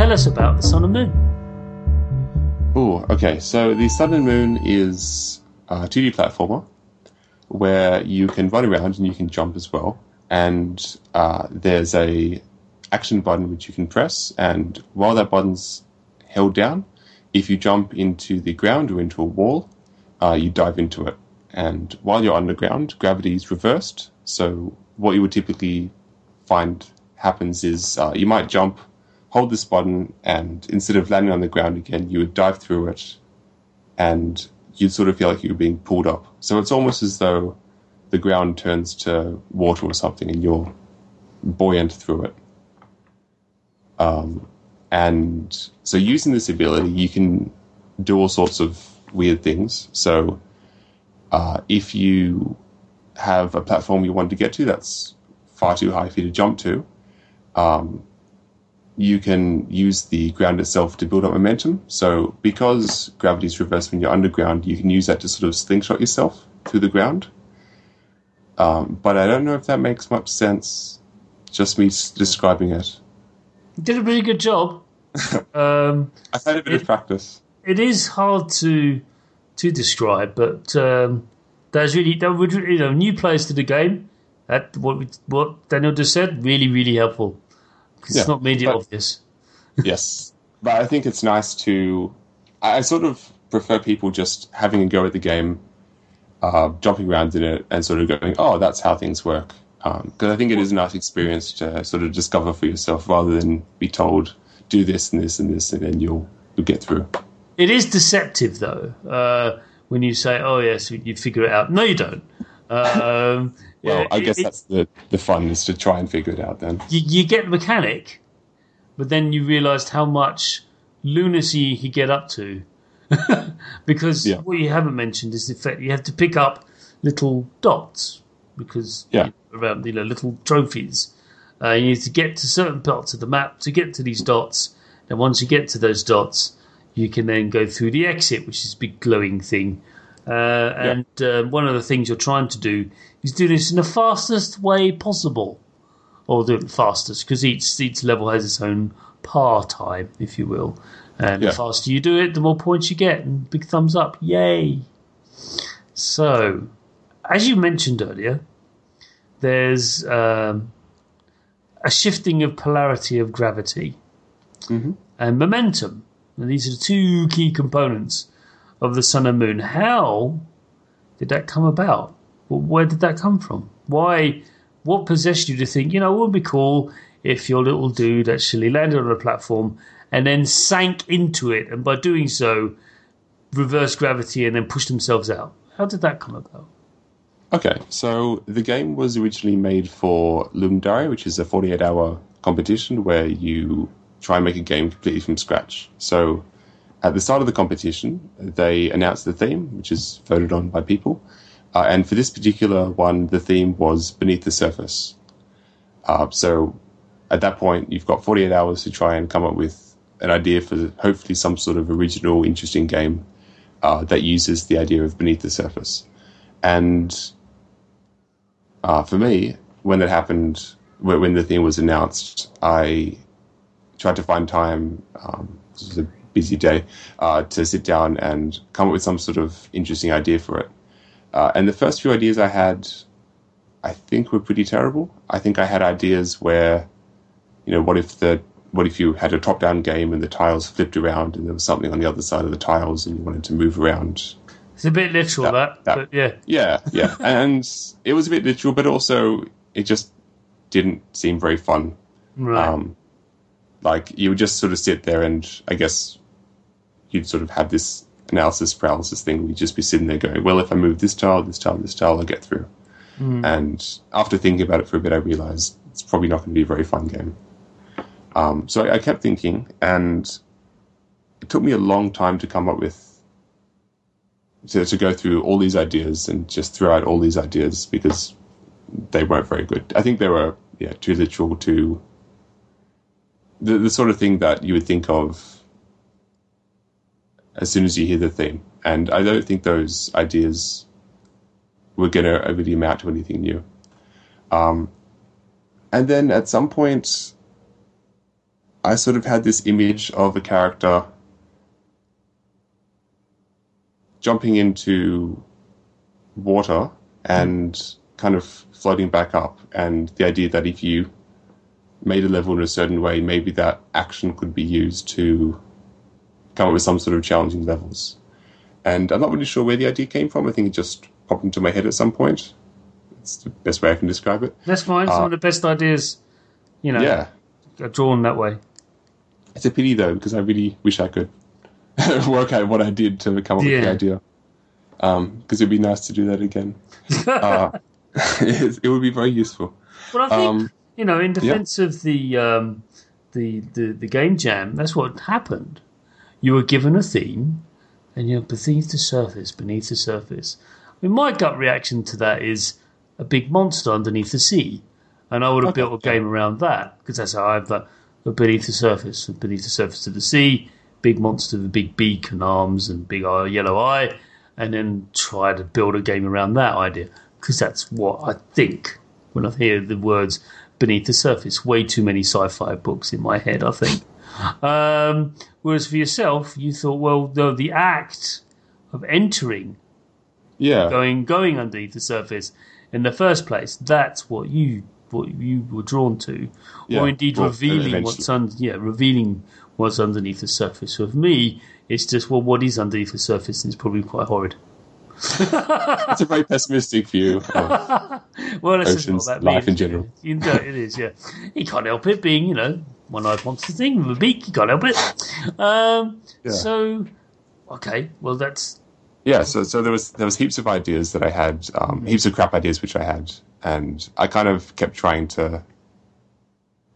Tell us about the sun and moon. Oh, okay. So the Sun and Moon is a 2D platformer where you can run around and you can jump as well. And uh, there's a action button which you can press, and while that button's held down, if you jump into the ground or into a wall, uh, you dive into it. And while you're underground, gravity is reversed. So what you would typically find happens is uh, you might jump, hold this button, and instead of landing on the ground again, you would dive through it, and you'd sort of feel like you were being pulled up. So it's almost as though the ground turns to water or something, and you're buoyant through it. Um, and so using this ability, you can do all sorts of weird things. So uh, if you have a platform you want to get to that's far too high for you to jump to, um, you can use the ground itself to build up momentum. So because gravity is reversed when you're underground, you can use that to sort of slingshot yourself through the ground. Um, but I don't know if that makes much sense. Just me s- describing it. You did a really good job. <laughs> um, I've had a bit It- of practice. it is hard to to describe, but um, that's really that would you know new players to the game. That what we, what Daniel just said really really helpful Yeah, it's not immediate but- obvious. yes, but I think it's nice to. I I sort of prefer people just having a go at the game, uh, jumping around in it, and sort of going, "Oh, that's how things work." Because I think it is a nice experience to sort of discover for yourself, rather than be told, "Do this and this and this," and then you'll you'll get through. It is deceptive though uh, when you say, "Oh yes, you figure it out." No, you don't. Um, Well, yeah, I it- guess that's the the fun is to try and figure it out. Then, you, you get the mechanic, but then you realised how much lunacy he get up to. <laughs> because Yeah. what you haven't mentioned is the fact you have to pick up little dots because Yeah. around you know little trophies. Uh, you need to get to certain parts of the map to get to these dots. And once you get to those dots, you can then go through the exit, which is a big glowing thing. Uh, and uh, one of the things you're trying to do is do this in the fastest way possible or do it fastest because each each level has its own par time, if you will. And Yeah. the faster you do it, the more points you get. And big thumbs up, yay! So, as you mentioned earlier, there's um, a shifting of polarity of gravity and momentum. And these are the two key components of the sun and moon. How did that come about? Where did that come from? Why? What possessed you to think, you know, it would be cool if your little dude actually landed on a platform and then sank into it, and by doing so, reversed gravity and then pushed themselves out? How did that come about? Okay, so the game was originally made for Ludum Dare, which is a 48 hour competition where you try and make a game completely from scratch. So at the start of the competition, they announced the theme, which is voted on by people. Uh, and for this particular one, the theme was Beneath the Surface. Uh, so at that point, you've got 48 hours to try and come up with an idea for hopefully some sort of original, interesting game uh, that uses the idea of beneath the surface. And uh, for me, when that happened, when the theme was announced, I tried to find time. Um, this was a busy day uh, to sit down and come up with some sort of interesting idea for it. Uh, and the first few ideas I had, I think, were pretty terrible. I think I had ideas where, you know, what if the what if you had a top-down game and the tiles flipped around and there was something on the other side of the tiles and you wanted to move around? It's a bit literal, that, that, that but yeah, yeah, yeah, <laughs> and it was a bit literal, but also it just didn't seem very fun. Right. Um, like you would just sort of sit there and I guess you'd sort of have this analysis paralysis thing. We'd just be sitting there going, well, if I move this tile, this tile, this tile, I'll get through. Mm. And after thinking about it for a bit, I realized it's probably not going to be a very fun game. Um, so I, I, kept thinking, and it took me a long time to come up with to, to go through all these ideas and just throw out all these ideas because they weren't very good. I think they were yeah too literal, too the the sort of thing that you would think of as soon as you hear the theme. And I don't think those ideas were going to really amount to anything new. Um, and then at some point, I sort of had this image of a character jumping into water and kind of floating back up, and the idea that if you made a level in a certain way, maybe that action could be used to come up with some sort of challenging levels. And I'm not really sure where the idea came from. I think it just popped into my head at some point. It's the best way I can describe it. That's fine. Uh, some of the best ideas, you know, yeah. are drawn that way. It's a pity though, because I really wish I could <laughs> work out what I did to come up yeah. with the idea. Because um, it'd be nice to do that again. <laughs> uh, <laughs> it, it, would be very useful. But I think um, you know, in defense yeah. of the, um, the the the game jam, that's what happened. You were given a theme, and you're beneath the surface, beneath the surface. I mean, my gut reaction to that is a big monster underneath the sea, and I would have okay. built a game around that because that's how I've done beneath the surface, beneath the surface of the sea, big monster with a big beak and arms and big eye, yellow eye, and then try to build a game around that idea because that's what I think when I hear the words beneath the surface. Way too many sci-fi books in my head, I think. Um, whereas for yourself, you thought, well, the, the act of entering, yeah, going going underneath the surface in the first place, that's what you what you were drawn to, yeah, or indeed well, revealing what's un- yeah revealing what's underneath the surface. So for me, it's just well, what is underneath the surface is probably quite horrid. It's a very pessimistic view. <laughs> well, that's oceans, life means. in general. It is, yeah. You can't help it being, you know, one-eyed monster thing with a beak. You can't help it. Um, yeah. So, okay, well, that's yeah. So, so there was there was heaps of ideas that I had, um, heaps of crap ideas which I had, and I kind of kept trying to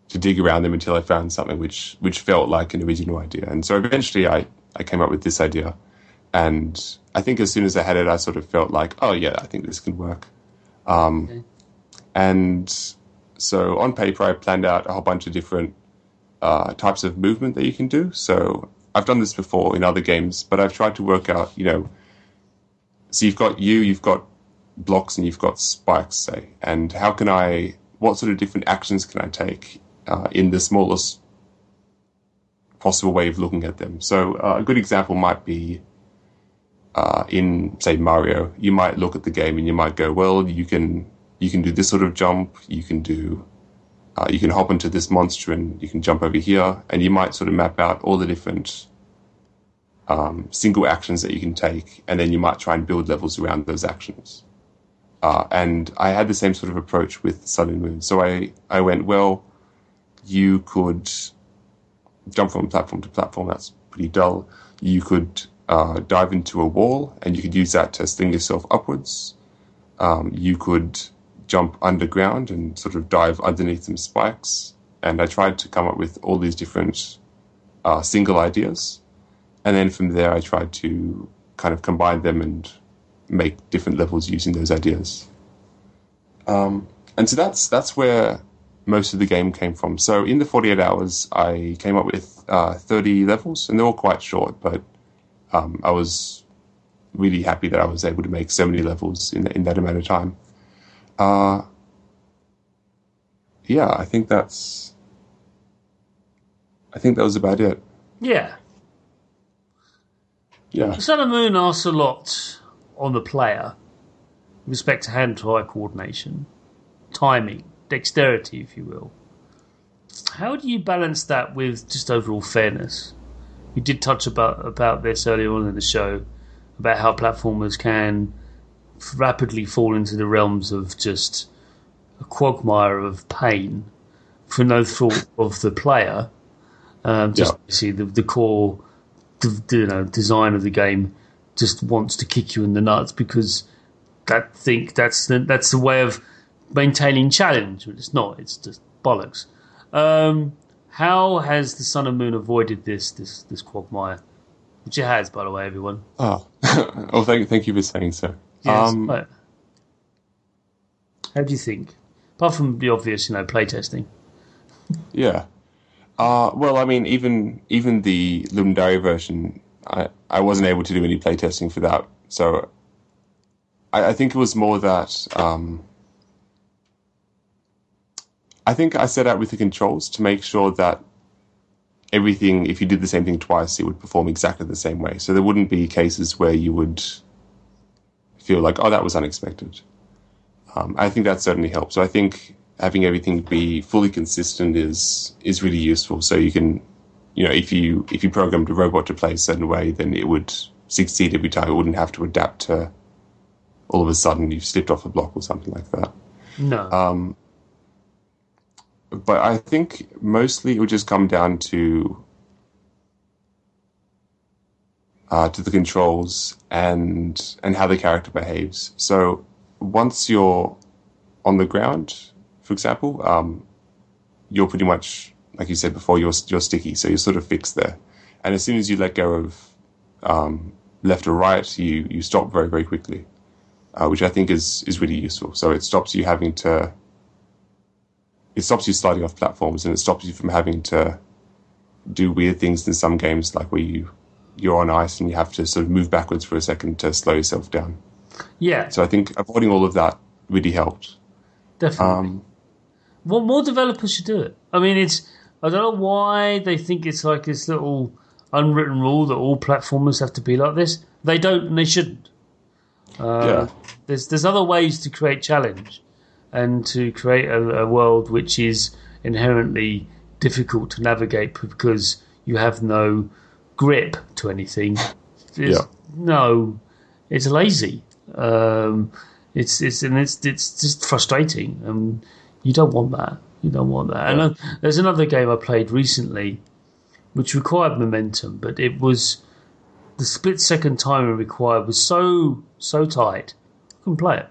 to dig around them until I found something which which felt like an original idea. And so eventually, I I came up with this idea, and I think as soon as I had it, I sort of felt like, oh yeah, I think this can work. Um, okay. And so on paper, I planned out a whole bunch of different uh, types of movement that you can do. So I've done this before in other games, but I've tried to work out, you know, so you've got you, you've got blocks and you've got spikes, say, and how can I, what sort of different actions can I take uh, in the smallest possible way of looking at them? So uh, a good example might be uh, in, say, Mario. You might look at the game and you might go, well, you can you can do this sort of jump, you can do uh, you can hop into this monster and you can jump over here, and you might sort of map out all the different um, single actions that you can take, and then you might try and build levels around those actions. Uh, and I had the same sort of approach with Sun and Moon. So I, I went, well, you could jump from platform to platform. That's pretty dull. You could uh, dive into a wall and you could use that to sling yourself upwards. um, you could jump underground and sort of dive underneath some spikes. And I tried to come up with all these different uh, single ideas. And then from there, I tried to kind of combine them and make different levels using those ideas. Um, and so that's that's where most of the game came from. So in the 48 hours, I came up with uh, 30 levels, and they're all quite short, but um, I was really happy that I was able to make so many levels in, in that amount of time. Uh, yeah, I think that's. I think that was about it. Yeah. Yeah. Sun and Moon asks a lot on the player with respect to hand to eye coordination, timing, dexterity, if you will. How do you balance that with just overall fairness? We did touch about about this earlier on in the show about how platformers can rapidly fall into the realms of just a quagmire of pain for no fault of the player. Um, just Yeah. see the, the core, the, you know, design of the game just wants to kick you in the nuts because that think that's the, that's the way of maintaining challenge. But it's not. It's just bollocks. Um, how has the Sun and Moon avoided this this this quagmire? Which it has, by the way, everyone. Oh, <laughs> oh, thank thank you for saying so. Yes, um, but how do you think? Apart from the obvious, you know, playtesting. Yeah. Uh, well, I mean, even even the Ludum Dare version, I, I wasn't able to do any playtesting for that. So I, I think it was more that um, I think I set out with the controls to make sure that everything, if you did the same thing twice, it would perform exactly the same way. So there wouldn't be cases where you would feel like, oh, that was unexpected. Um, I think that certainly helps. So I think having everything be fully consistent is is really useful. So you can, you know, if you if you programmed a robot to play a certain way, then it would succeed every time. It wouldn't have to adapt to all of a sudden you've slipped off a block or something like that. No. Um, but I think mostly it would just come down to uh, to the controls and and how the character behaves. So once you're on the ground, for example, um, you're pretty much like you said before. You're you're sticky, so you're sort of fixed there. And as soon as you let go of um, left or right, you you stop very very quickly, uh, which I think is is really useful. So it stops you having to it stops you sliding off platforms and it stops you from having to do weird things in some games like where you you're on ice and you have to sort of move backwards for a second to slow yourself down. yeah, So I think avoiding all of that really helped. definitely. Um, Well, more developers should do it. I mean, it's I don't know why they think it's like this little unwritten rule that all platformers have to be like this. They don't, and they shouldn't. Uh, yeah, There's there's other ways to create challenge and to create a, a world which is inherently difficult to navigate because you have no grip to anything. It's- Yeah. No, it's lazy. Um, it's it's and it's it's just frustrating. and you don't want that. You don't want that. And uh, there's another game I played recently, which required momentum, but it was the split second timing required was so so tight. I couldn't play it.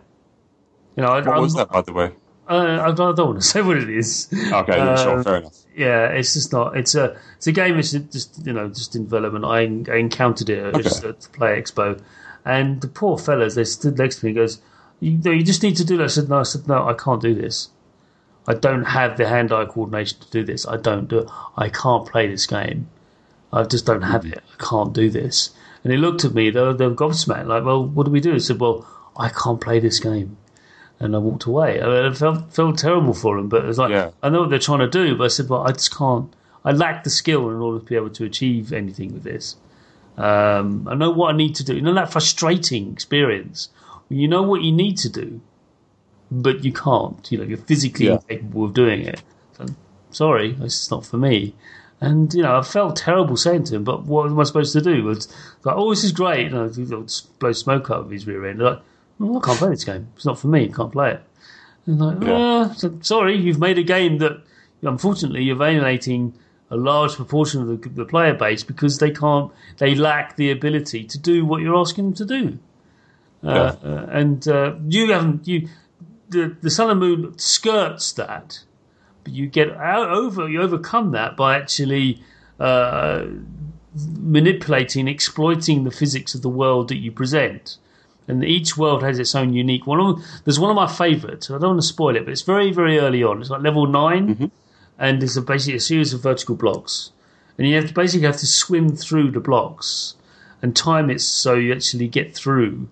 You know, what I'm- was that by the way? Uh, I don't want to <laughs> say what it is. Okay, yeah, sure, Uh, fair enough. yeah, it's just not. It's a it's a game. It's just you know just in development. I, I encountered it at, Okay. just at the Play Expo, and the poor fellas they stood next to me. and Goes, you, no, you just need to do that. I said no. I said no. I can't do this. I don't have the hand-eye coordination to do this. I don't do it. I can't play this game. I just don't have it. I can't do this. And he looked at me. They were, they were gobsmacked. Like, well, what do we do? I said, well, I can't play this game. And I walked away. I, mean, I felt felt terrible for them, but it was like Yeah. I know what they're trying to do, but I said, well, I just can't. I lack the skill in order to be able to achieve anything with this. Um, I know what I need to do. You know that frustrating experience. You know what you need to do, but you can't. You know you're physically Yeah. incapable of doing it. So, sorry, this is not for me. And you know, I felt terrible saying to him, but what am I supposed to do? It's like, oh, this is great. You know, he'll just blow smoke out of his rear end. Like, well, I can't play this game. It's not for me. I can't play it. And like, Yeah. "Uh, so- sorry, you've made a game that, unfortunately, you're alienating a large proportion of the, the player base because they can't, they lack the ability to do what you're asking them to do. Uh, uh, and uh, you haven't you the the sun and moon skirts that, but you get out over you overcome that by actually uh, manipulating, exploiting the physics of the world that you present. And each world has its own unique one. Of, there's one of my favourites. I don't want to spoil it, but it's very, very early on. It's like level 9 and it's a, basically a series of vertical blocks, and you have to basically have to swim through the blocks and time it so you actually get through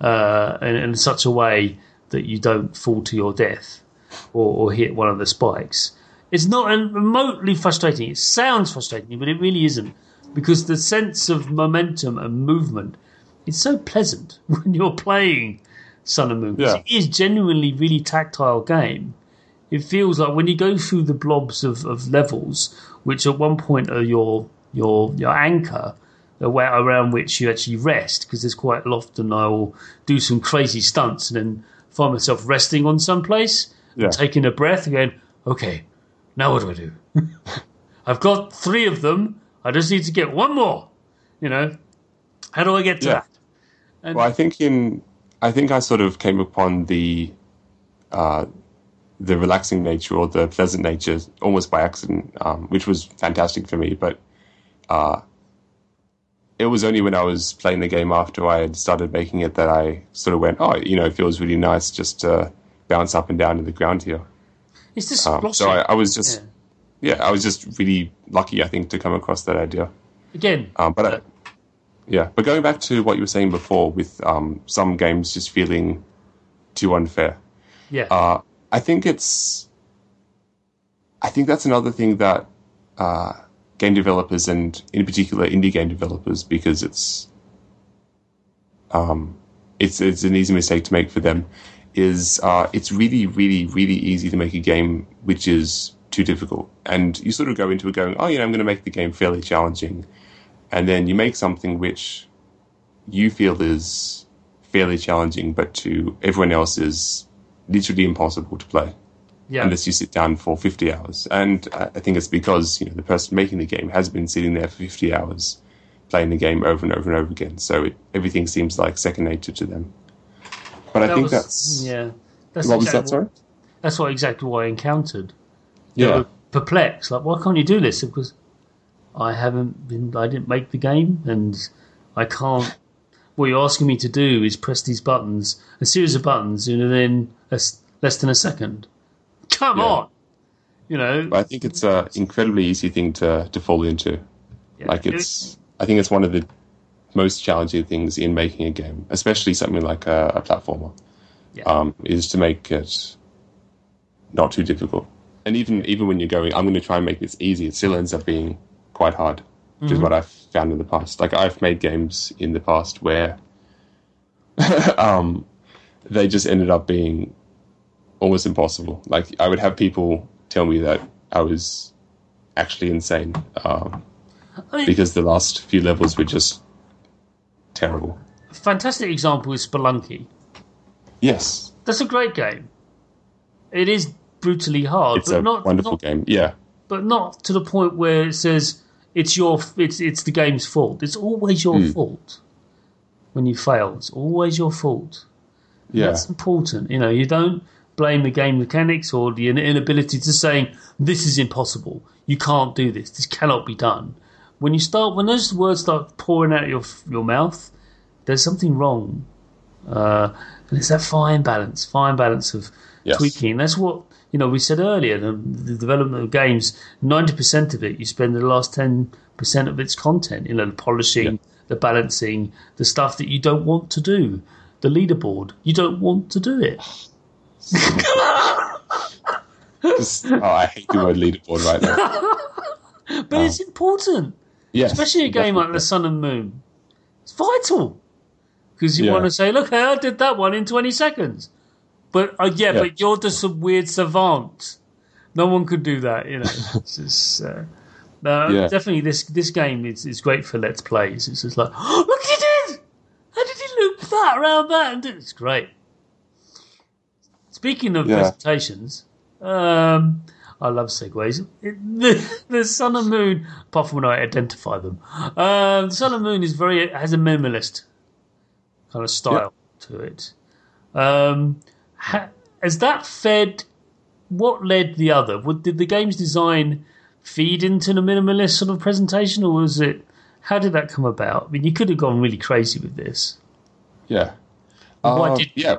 uh, in, in such a way that you don't fall to your death or, or hit one of the spikes. It's not remotely frustrating. It sounds frustrating, but it really isn't because the sense of momentum and movement is so pleasant <laughs> when you're playing Sun and Moon. Yeah. It is genuinely really tactile game. It feels like when you go through the blobs of, of levels, which at one point are your your your anchor, uh, the way around which you actually rest, because there's quite often I will do some crazy stunts and then find myself resting on some place, Yeah. taking a breath, and going, okay, now what do I do? <laughs> I've got three of them. I just need to get one more. You know, how do I get to Yeah. that? And Well, I think in I think I sort of came upon the uh, the relaxing nature or the pleasant nature almost by accident, um, which was fantastic for me. But uh, it was only when I was playing the game after I had started making it that I sort of went, oh, you know, it feels really nice just to bounce up and down to the ground here. it's just Um, so I, I was Yeah. just, yeah. I was just really lucky, I think, to come across that idea. again. Um, but I, yeah, but going back to what you were saying before, with um, some games just feeling too unfair, yeah, uh, I think it's, I think that's another thing that uh, game developers and in particular indie game developers, because it's, um, it's it's an easy mistake to make for them, is uh, it's really really really easy to make a game which is too difficult, and you sort of go into it going, oh, you know, I'm going to make the game fairly challenging, and then you make something which you feel is fairly challenging, but to everyone else is literally impossible to play yeah. unless you sit down for 50 hours. And I think it's because you know the person making the game has been sitting there for 50 hours playing the game over and over and over again, so it, everything seems like second nature to them. But I think was- that's yeah. That's what was exactly that? Sorry. That's what exactly what I encountered. Yeah. perplexed. Like, why can't you do this? Because I haven't been. I didn't make the game, and I can't. What you're asking me to do is press these buttons, a series of buttons, and then less, less than a second. Come Yeah. on, you know. But I think it's an incredibly easy thing to to fall into. Yeah. Like it's, I think it's one of the most challenging things in making a game, especially something like a, a platformer, Yeah. um, is to make it not too difficult. And even even when you're going, I'm going to try and make this easy, it still ends up being quite hard, which is what I've found in the past. Like I've made games in the past where <laughs> um, they just ended up being almost impossible. Like I would have people tell me that I was actually insane um, because the last few levels were just terrible. fantastic example is Spelunky. Yes, That's a great game. It is brutally hard, it's but a not wonderful not game. Yeah, but not to the point where it says it's your it's it's the game's fault. It's always your Hmm. fault when you fail. It's always your fault. yeah, That's important. You know, you don't blame the game mechanics or the inability to saying this is impossible. You can't do this. This cannot be done. When you start when those words start pouring out of your your mouth, there's something wrong. Uh, and it's that fine balance, fine balance of Yes. tweaking. That's what you know. We said earlier. The, the development of games, ninety percent of it, you spend the last ten percent of its content. You know, the polishing, Yeah. the balancing, the stuff that you don't want to do, the leaderboard. You don't want to do it. Just- oh, I hate the word leaderboard right now. <laughs> But it's oh. important, Yes, especially a game like the Sun and Moon. It's vital because you Yeah. want to say, "Look, I did that one in twenty seconds." But uh, yeah, Yeah. but you're just a weird savant. No one could do that, you know. <laughs> it's just, uh, Yeah. definitely this this game is, is great for let's plays. It's just like, oh, look, he did. How did he loop that around that? And it's great. Speaking of Yeah. presentations, um, I love segues. It, the, <laughs> the Sun and Moon, apart from when I identify them, um, the Sun and Moon is very has a minimalist kind of style. to it. Um, ha- has that fed? What led the other? What, did the game's design feed into the minimalist sort of presentation, or was it? How did that come about? I mean, you could have gone really crazy with this. Yeah. Uh, did- yeah.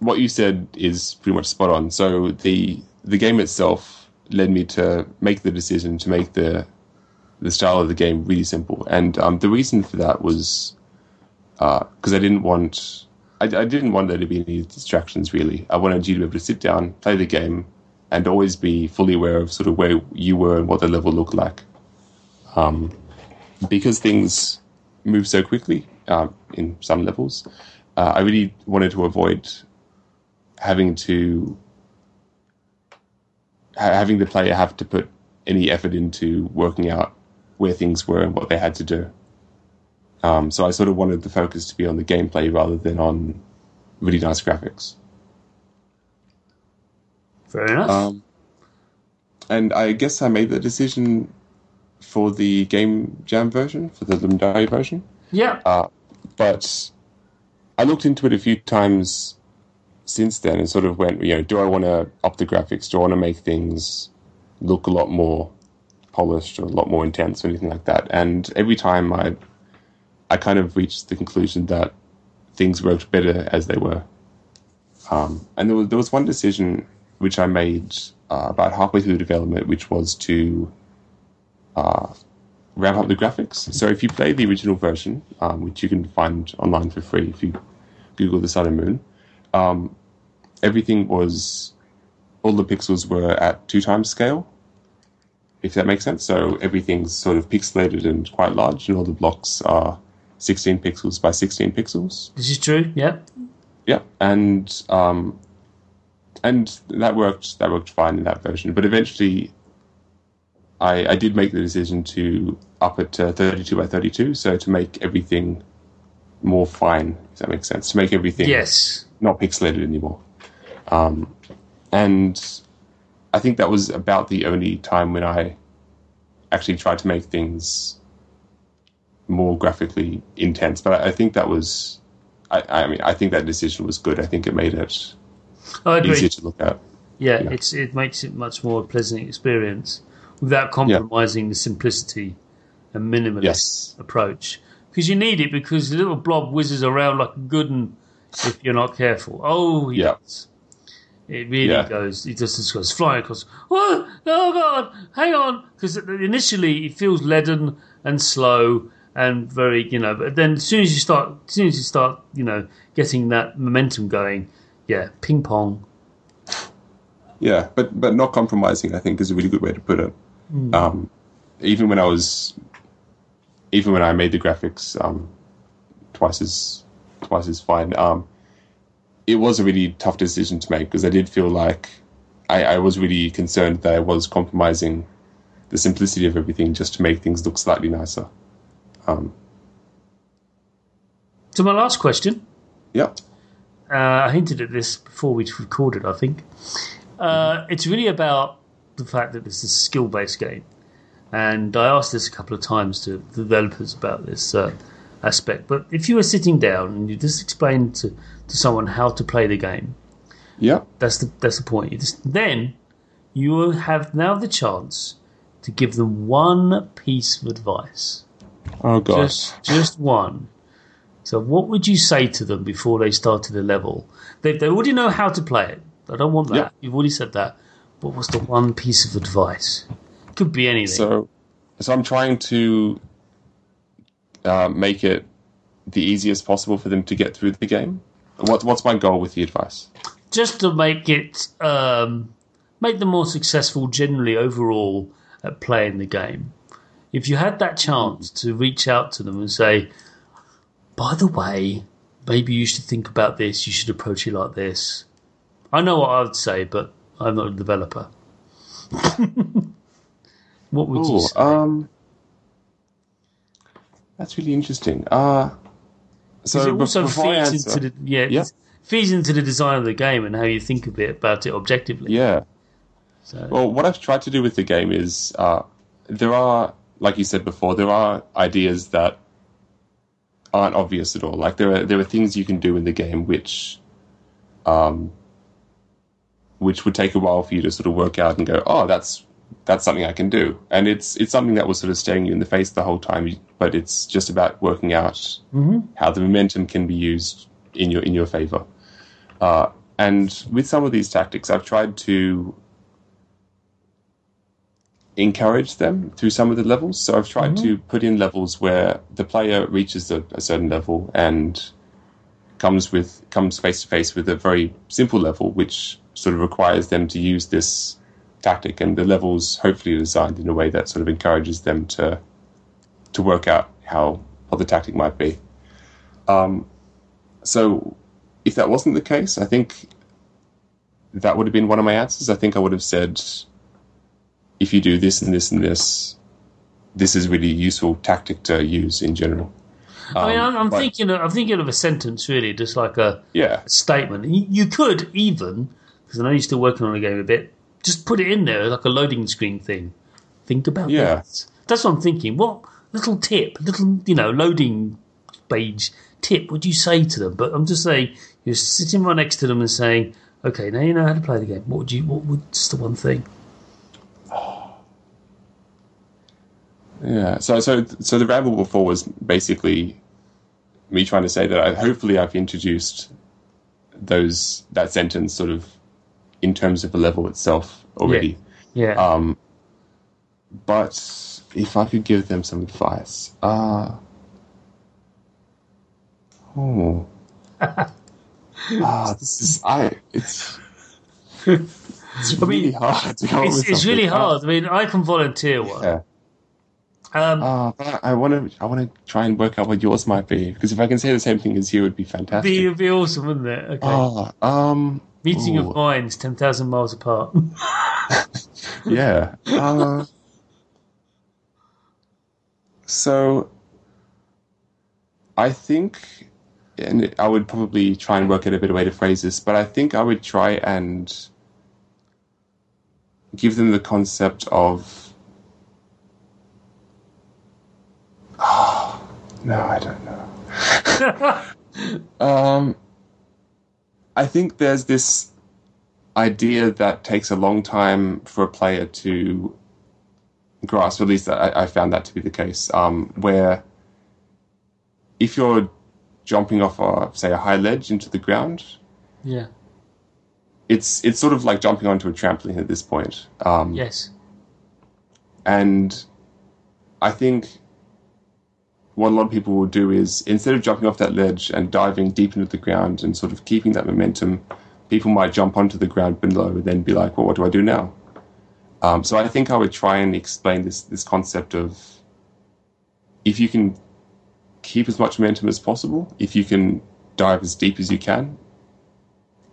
What you said is pretty much spot on. So the the game itself led me to make the decision to make the the style of the game really simple, and um, the reason for that was because I didn't want I, I didn't want there to be any distractions. Really, I wanted you to be able to sit down, play the game, and always be fully aware of sort of where you were and what the level looked like. Um, because things move so quickly um, in some levels, uh, I really wanted to avoid having to ha- having the player have to put any effort into working out where things were and what they had to do. Um, so I sort of wanted the focus to be on the gameplay rather than on really nice graphics. Fair enough. Um, and I guess I made the decision for the Game Jam version, for the Ludum Dare version. yeah. Uh, but I looked into it a few times since then and sort of went, you know, do I want to up the graphics? Do I want to make things look a lot more polished or a lot more intense or anything like that? And every time I, I kind of reached the conclusion that things worked better as they were. Um, and there was there was one decision which I made uh, about halfway through the development, which was to uh, ramp up the graphics. So if you play the original version, um, which you can find online for free if you Google the Sun and Moon, um, everything was all the pixels were at two times scale. If that makes sense. So everything's sort of pixelated and quite large, and all the blocks are 16 pixels by 16 pixels. This is true. Yeah. Yeah, and um, and that worked. That worked fine in that version. But eventually, I I did make the decision to up it to 32 by 32, so to make everything more fine. If that makes sense, to make everything Yes. not pixelated anymore. Um, and I think that was about the only time when I actually tried to make things more graphically intense. But I, I think that was, I, I mean, I think that decision was good. I think it made it easier to look at. Yeah, Yeah. it's it makes it much more a pleasant experience without compromising the simplicity and minimalist Yes. approach. Because you need it because the little blob whizzes around like a good if you're not careful. Oh, Yeah. does. It really Yeah. goes. It just, just goes flying across. Oh, oh God! Hang on, because initially it feels leaden and slow and very, you know. But then as soon as you start, as soon as you start, you know, getting that momentum going, yeah, ping pong. Yeah, but but not compromising, I think, is a really good way to put it. Um, even when I was, even when I made the graphics um, twice as twice as fine, um, it was a really tough decision to make because I did feel like I, I was really concerned that I was compromising the simplicity of everything just to make things look slightly nicer. Um, So my last question. yeah, uh, I hinted at this before we recorded, I think. Uh, it's really about the fact that this is a skill based game. And I asked this a couple of times to the developers about this uh, aspect. But if you were sitting down and you just explained to, to someone how to play the game, yeah, that's the, that's the point. You just, then you will have now the chance to give them one piece of advice. Oh gosh, Just, just one. So, what would you say to them before they started a level? They, they already know how to play it. I don't want that. Yeah. You've already said that. What was the one piece of advice? Could be anything. So, so I'm trying to uh, make it the easiest possible for them to get through the game. What, what's my goal with the advice? Just to make it um, make them more successful generally overall at playing the game. If you had that chance to reach out to them and say, by the way, maybe you should think about this, you should approach it like this. I know what I would say, but I'm not a developer. <laughs> what would you say? um, that's really interesting. Uh, so it also feeds into the yeah, Yeah. feeds into the design of the game and how you think of it about it objectively. yeah. So, Well, what I've tried to do with the game is uh, there are, like you said before, there are ideas that aren't obvious at all. Like there are there are things you can do in the game which, um, which would take a while for you to sort of work out and go, oh, that's that's something I can do, and it's it's something that was sort of staring you in the face the whole time. But it's just about working out Mm-hmm. how the momentum can be used in your in your favor. Uh, and with some of these tactics, I've tried to encourage them through some of the levels. So I've tried to put in levels where the player reaches a, a certain level and comes with comes face to face with a very simple level, which sort of requires them to use this tactic, and the levels hopefully are designed in a way that sort of encourages them to to work out how what the tactic might be. Um, so if that wasn't the case, I think that would have been one of my answers. I think I would have said, if you do this and this and this, this is really useful tactic to use in general. I mean, I'm, I'm um, but- thinking, of, I'm thinking of a sentence really, just like a Yeah, statement. You, you could even, because I know you're still working on the game a bit, just put it in there like a loading screen thing. Think about Yeah. that. That's what I'm thinking. What little tip, little you know, loading page tip would you say to them? But I'm just saying, you're sitting right next to them and saying, "Okay, now you know how to play the game. What would you? What would just the one thing?" Yeah. So, so, so the ramble before was basically me trying to say that I, hopefully I've introduced those that sentence sort of in terms of the level itself already. Yeah. Um, but if I could give them some advice, uh, oh, <laughs> ah, this is I. It's <laughs> it's I mean, really hard it's it's really hard. I mean, I can volunteer one. Yeah. Um, Uh, I want to. I want to try and work out what yours might be because if I can say the same thing as you, it would be fantastic. be be awesome, wouldn't it? Okay. Ah, um, Meeting ooh, of minds, ten thousand miles apart. <laughs> <laughs> yeah. Uh, so, I think, and I would probably try and work out a better way to phrase this, but I think I would try and give them the concept of. <sighs> no, I don't know. <laughs> um, I think there's this idea that takes a long time for a player to grasp. At least I, I found that to be the case. Um, where if you're jumping off a say a high ledge into the ground, yeah. it's it's sort of like jumping onto a trampoline at this point. Um, Yes. and I think what a lot of people will do is instead of jumping off that ledge and diving deep into the ground and sort of keeping that momentum, people might jump onto the ground below and then be like, well, what do I do now? Um, so I think I would try and explain this this concept of if you can keep as much momentum as possible, if you can dive as deep as you can,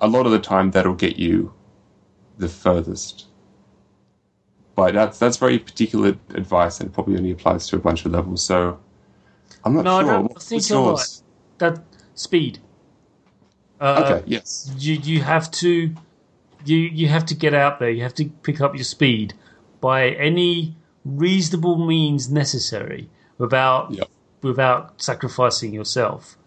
a lot of the time that'll get you the furthest but that's that's very particular advice and probably only applies to a bunch of levels. So I'm not No, I don't What's think you're yours? That speed. Uh, Okay, yes. You you have to you you have to get out there. You have to pick up your speed by any reasonable means necessary without Yep. without sacrificing yourself.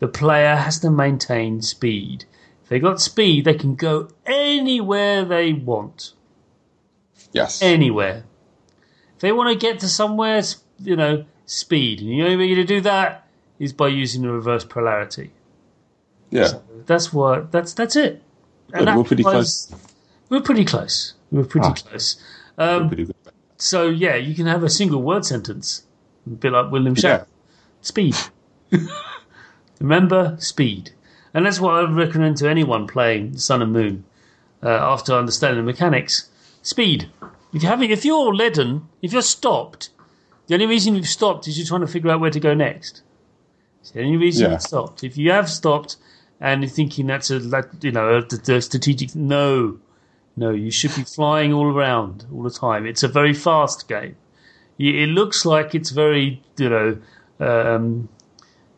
The player has to maintain speed. If they got speed, they can go anywhere they want. Yes. Anywhere. If they want to get to somewhere, you know, speed. And the only way to do that is by using the reverse polarity. yeah. That's what. That's that's it. Good, that we're pretty was- We're pretty close. We're pretty Ah. close. We're Um, pretty good. so yeah, you can have a single word sentence, a bit like William Yeah. Speed. <laughs> Remember speed, and that's what I would recommend to anyone playing Sun and Moon. Uh, after understanding the mechanics, speed. If you haven't, if you're leaden, if you're stopped, the only reason you've stopped is you're trying to figure out where to go next. It's the only reason Yeah. you've stopped. If you have stopped and you're thinking that's a that, you know a, the strategic, no, no, you should be flying all around all the time. It's a very fast game. It looks like it's very you know. Um,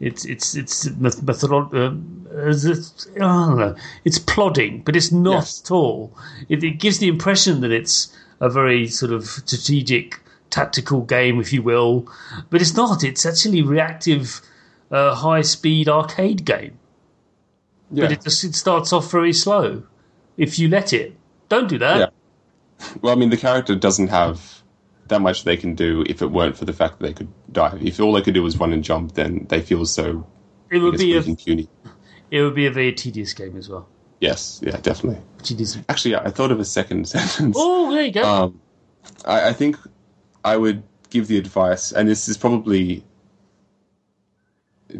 it's it's it's meth- method. Um, is it- I don't know. It's plodding, but it's not Yes. at all. It, it gives the impression that it's a very sort of strategic, tactical game, if you will, but it's not. It's actually reactive a high speed arcade game, Yeah. but it just it starts off very slow. If you let it, don't do that. Yeah. Well, I mean, the character doesn't have that much they can do if it weren't for the fact that they could dive. If all they could do was run and jump, then they feel so It would be a puny. it would be a very tedious game as well. Yes, yeah, definitely. Isn't. Actually, I thought of a second <laughs> sentence. Oh, there you go. Um, I, I think I would give the advice, and this is probably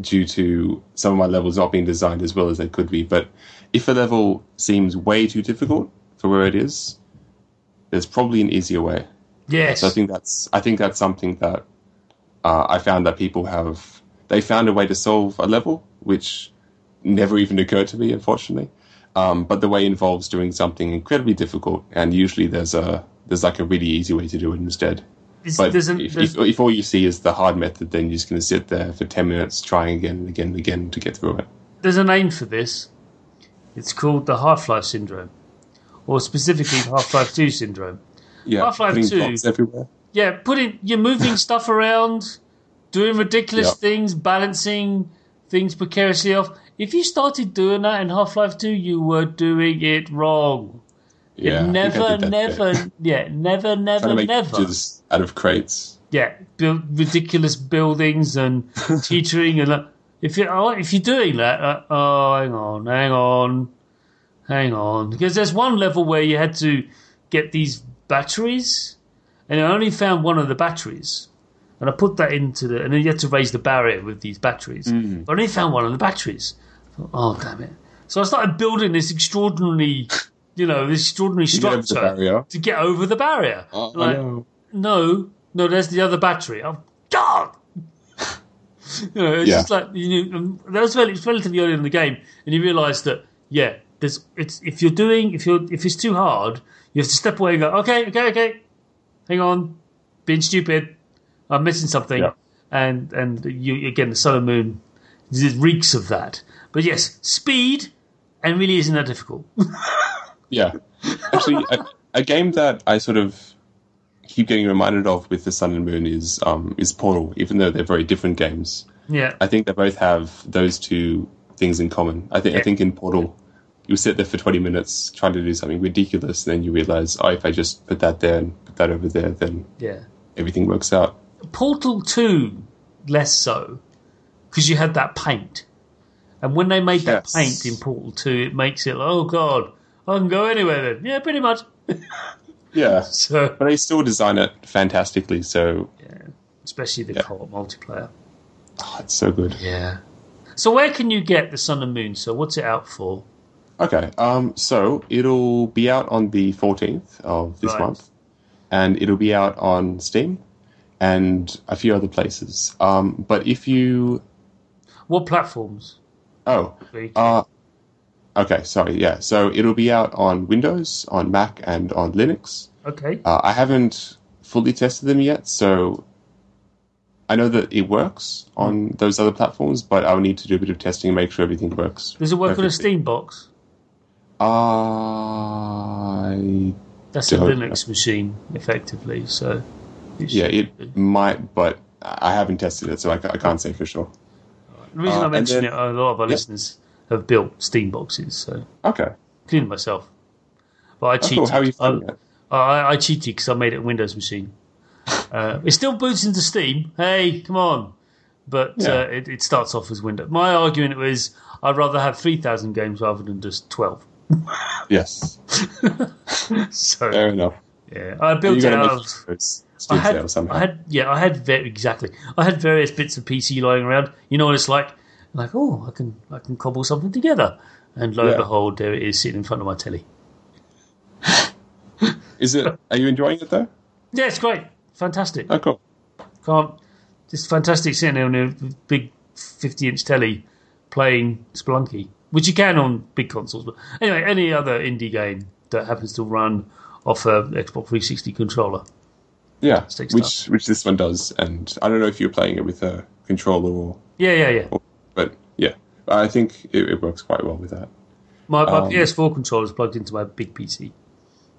due to some of my levels not being designed as well as they could be. But if a level seems way too difficult for where it is, there's probably an easier way. yes. So I think that's I think that's something that uh, I found that people have they found a way to solve a level which never even occurred to me, unfortunately. Um, but the way involves doing something incredibly difficult, and usually there's a there's like a really easy way to do it instead. But if, if, if all you see is the hard method, then you're just going to sit there for ten minutes trying again and again and again to get through it. there's a name for this. It's called the Half Life Syndrome, or specifically Half Life 2 Syndrome. Yeah, Half-Life 2. blocks everywhere. Yeah, putting you're moving stuff around, doing ridiculous Yeah. things, balancing things precariously off. If you started doing that in Half Life 2, you were doing it wrong. Yeah, it never, never, bit. yeah, never, never, never. out of crates. yeah, build ridiculous buildings and <laughs> teetering and like, if you oh, if you're doing that, uh, oh, hang on, hang on, hang on, because there's one level where you had to get these batteries, and I only found one of the batteries, and I put that into the, and then you had to raise the barrier with these batteries. But I only found one of the batteries. Thought, oh damn it! So I started building this extraordinary, you know, this extraordinary You get over the structure to get over the barrier. I Like, no, no, there's the other battery. Oh, God! <laughs> you know, it's Yeah. just like you know, um, that was relatively early in the game, and you realise that yeah, there's it's if you're doing if you're if it's too hard, you have to step away and go, okay, okay, okay, hang on, being stupid, I'm missing something, Yeah. and and you again the sun and moon it reeks of that. But yes, speed, and really isn't that difficult. <laughs> Yeah. Actually, a, a game that I sort of keep getting reminded of with the Sun and Moon is um, is Portal, even though they're very different games. yeah, I think they both have those two things in common. I think I think in Portal, you sit there for twenty minutes trying to do something ridiculous, and then you realize, oh, if I just put that there and put that over there, then yeah. everything works out. Portal 2, less so, because you had that paint. And when they made that paint in Portal 2, it makes it like, oh god, I can go anywhere then. Yeah, pretty much. <laughs> Yeah, <laughs> So, but they still design it fantastically. So yeah, especially the Yeah. co-op multiplayer. oh, it's so good. Yeah. So where can you get the Sun and Moon? So what's it out for? Okay, um, so it'll be out on the 14th of this Right. month, and it'll be out on Steam and a few other places. Um, but if you, What platforms? oh, uh, okay, sorry, yeah, so it'll be out on Windows, on Mac, and on Linux. okay. Uh, I haven't fully tested them yet, so I know that it works on those other platforms, but I'll need to do a bit of testing and make sure everything works. Does it work on a perfectly. Steam box? I That's a Linux machine, effectively. So it Yeah, should be. it might, but I haven't tested it, so I, I can't say for sure. The reason uh, I mention then- it, a lot of our yeah. listeners have built Steam boxes, so Okay. including myself. But I cheated. cool. How are you I? I, I cheated because I made it a Windows machine. Uh, it still boots into Steam. Hey, come on! But Yeah. uh, it, it starts off as Windows. My argument was I'd rather have three thousand games rather than just twelve. <laughs> Yes, <laughs> So fair enough. yeah, I built it out of. I had. I had, yeah, I had very exactly. I had various bits of PC lying around. You know what it's like? Like, oh, I can, I can cobble something together, and lo and behold, there it is sitting in front of my telly. <laughs> Is it? Are you enjoying it though? Yeah, it's great, fantastic. Oh, cool. Can't, just fantastic sitting there on a big fifty-inch telly playing Spelunky, which you can on big consoles. But anyway, any other indie game that happens to run off a Xbox 360 controller. Yeah, which which this one does, and I don't know if you're playing it with a controller or, Yeah, yeah, yeah. But yeah, I think it, it works quite well with that. My, my Um, PS4 controller is plugged into my big PC.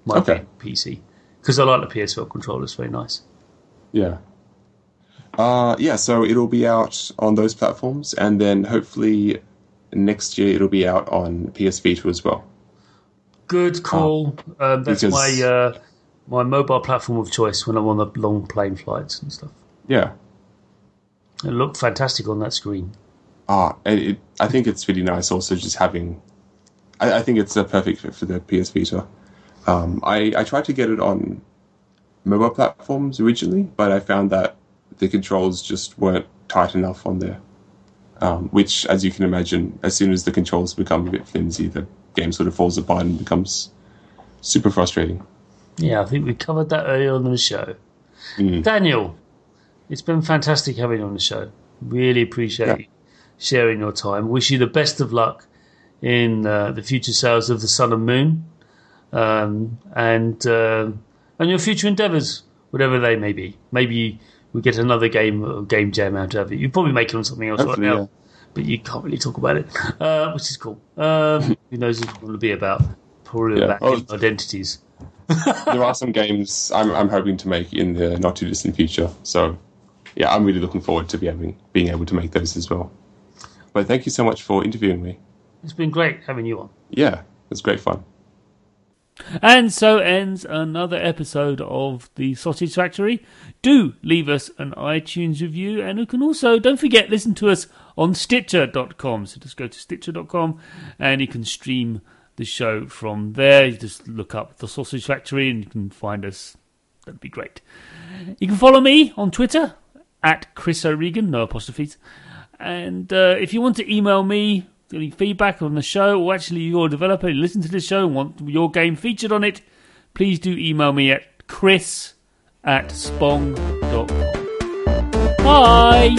My Okay. big PC. Because I like the PS4 controller, it's very nice. Yeah. Uh, yeah, so it'll be out on those platforms, and then hopefully next year it'll be out on PS Vita as well. Good call. um, that's because- my uh, my mobile platform of choice when I'm on the long plane flights and stuff. Yeah. It looked fantastic on that screen. Ah, and it, I think it's really nice also just having. I, I think it's a perfect fit for the PS Vita. Um, I, I tried to get it on mobile platforms originally, but I found that the controls just weren't tight enough on there. Um, which, as you can imagine, as soon as the controls become a bit flimsy, the game sort of falls apart and becomes super frustrating. Yeah, I think we covered that earlier on in the show. Mm. Daniel, it's been fantastic having you on the show. Really appreciate Yeah. Sharing your time. Wish you the best of luck in uh, the future sales of the Sun and Moon, um, and uh, and your future endeavours, whatever they may be. Maybe we get another game or game jam out of it. You probably make it on something else Hopefully, right now, yeah. but you can't really talk about it, uh, which is cool. Um, <laughs> who knows what it's going to be about? Probably Yeah. about Oh, identities. <laughs> there are some games I'm, I'm hoping to make in the not too distant future. So, yeah, I'm really looking forward to be having, being able to make those as well. But thank you so much for interviewing me. It's been great having you on. Yeah, it's great fun. And so ends another episode of the Sausage Factory. Do leave us an iTunes review, and you can also, don't forget, listen to us on Stitcher.com. So just go to Stitcher.com and you can stream the show from there. You just look up the Sausage Factory and you can find us. That'd be great. You can follow me on Twitter at Chris O'Regan, no apostrophes. And uh, if you want to email me any feedback on the show, or actually you're a developer, you listen to the show and want your game featured on it, please do email me at chris at spong.com. Bye!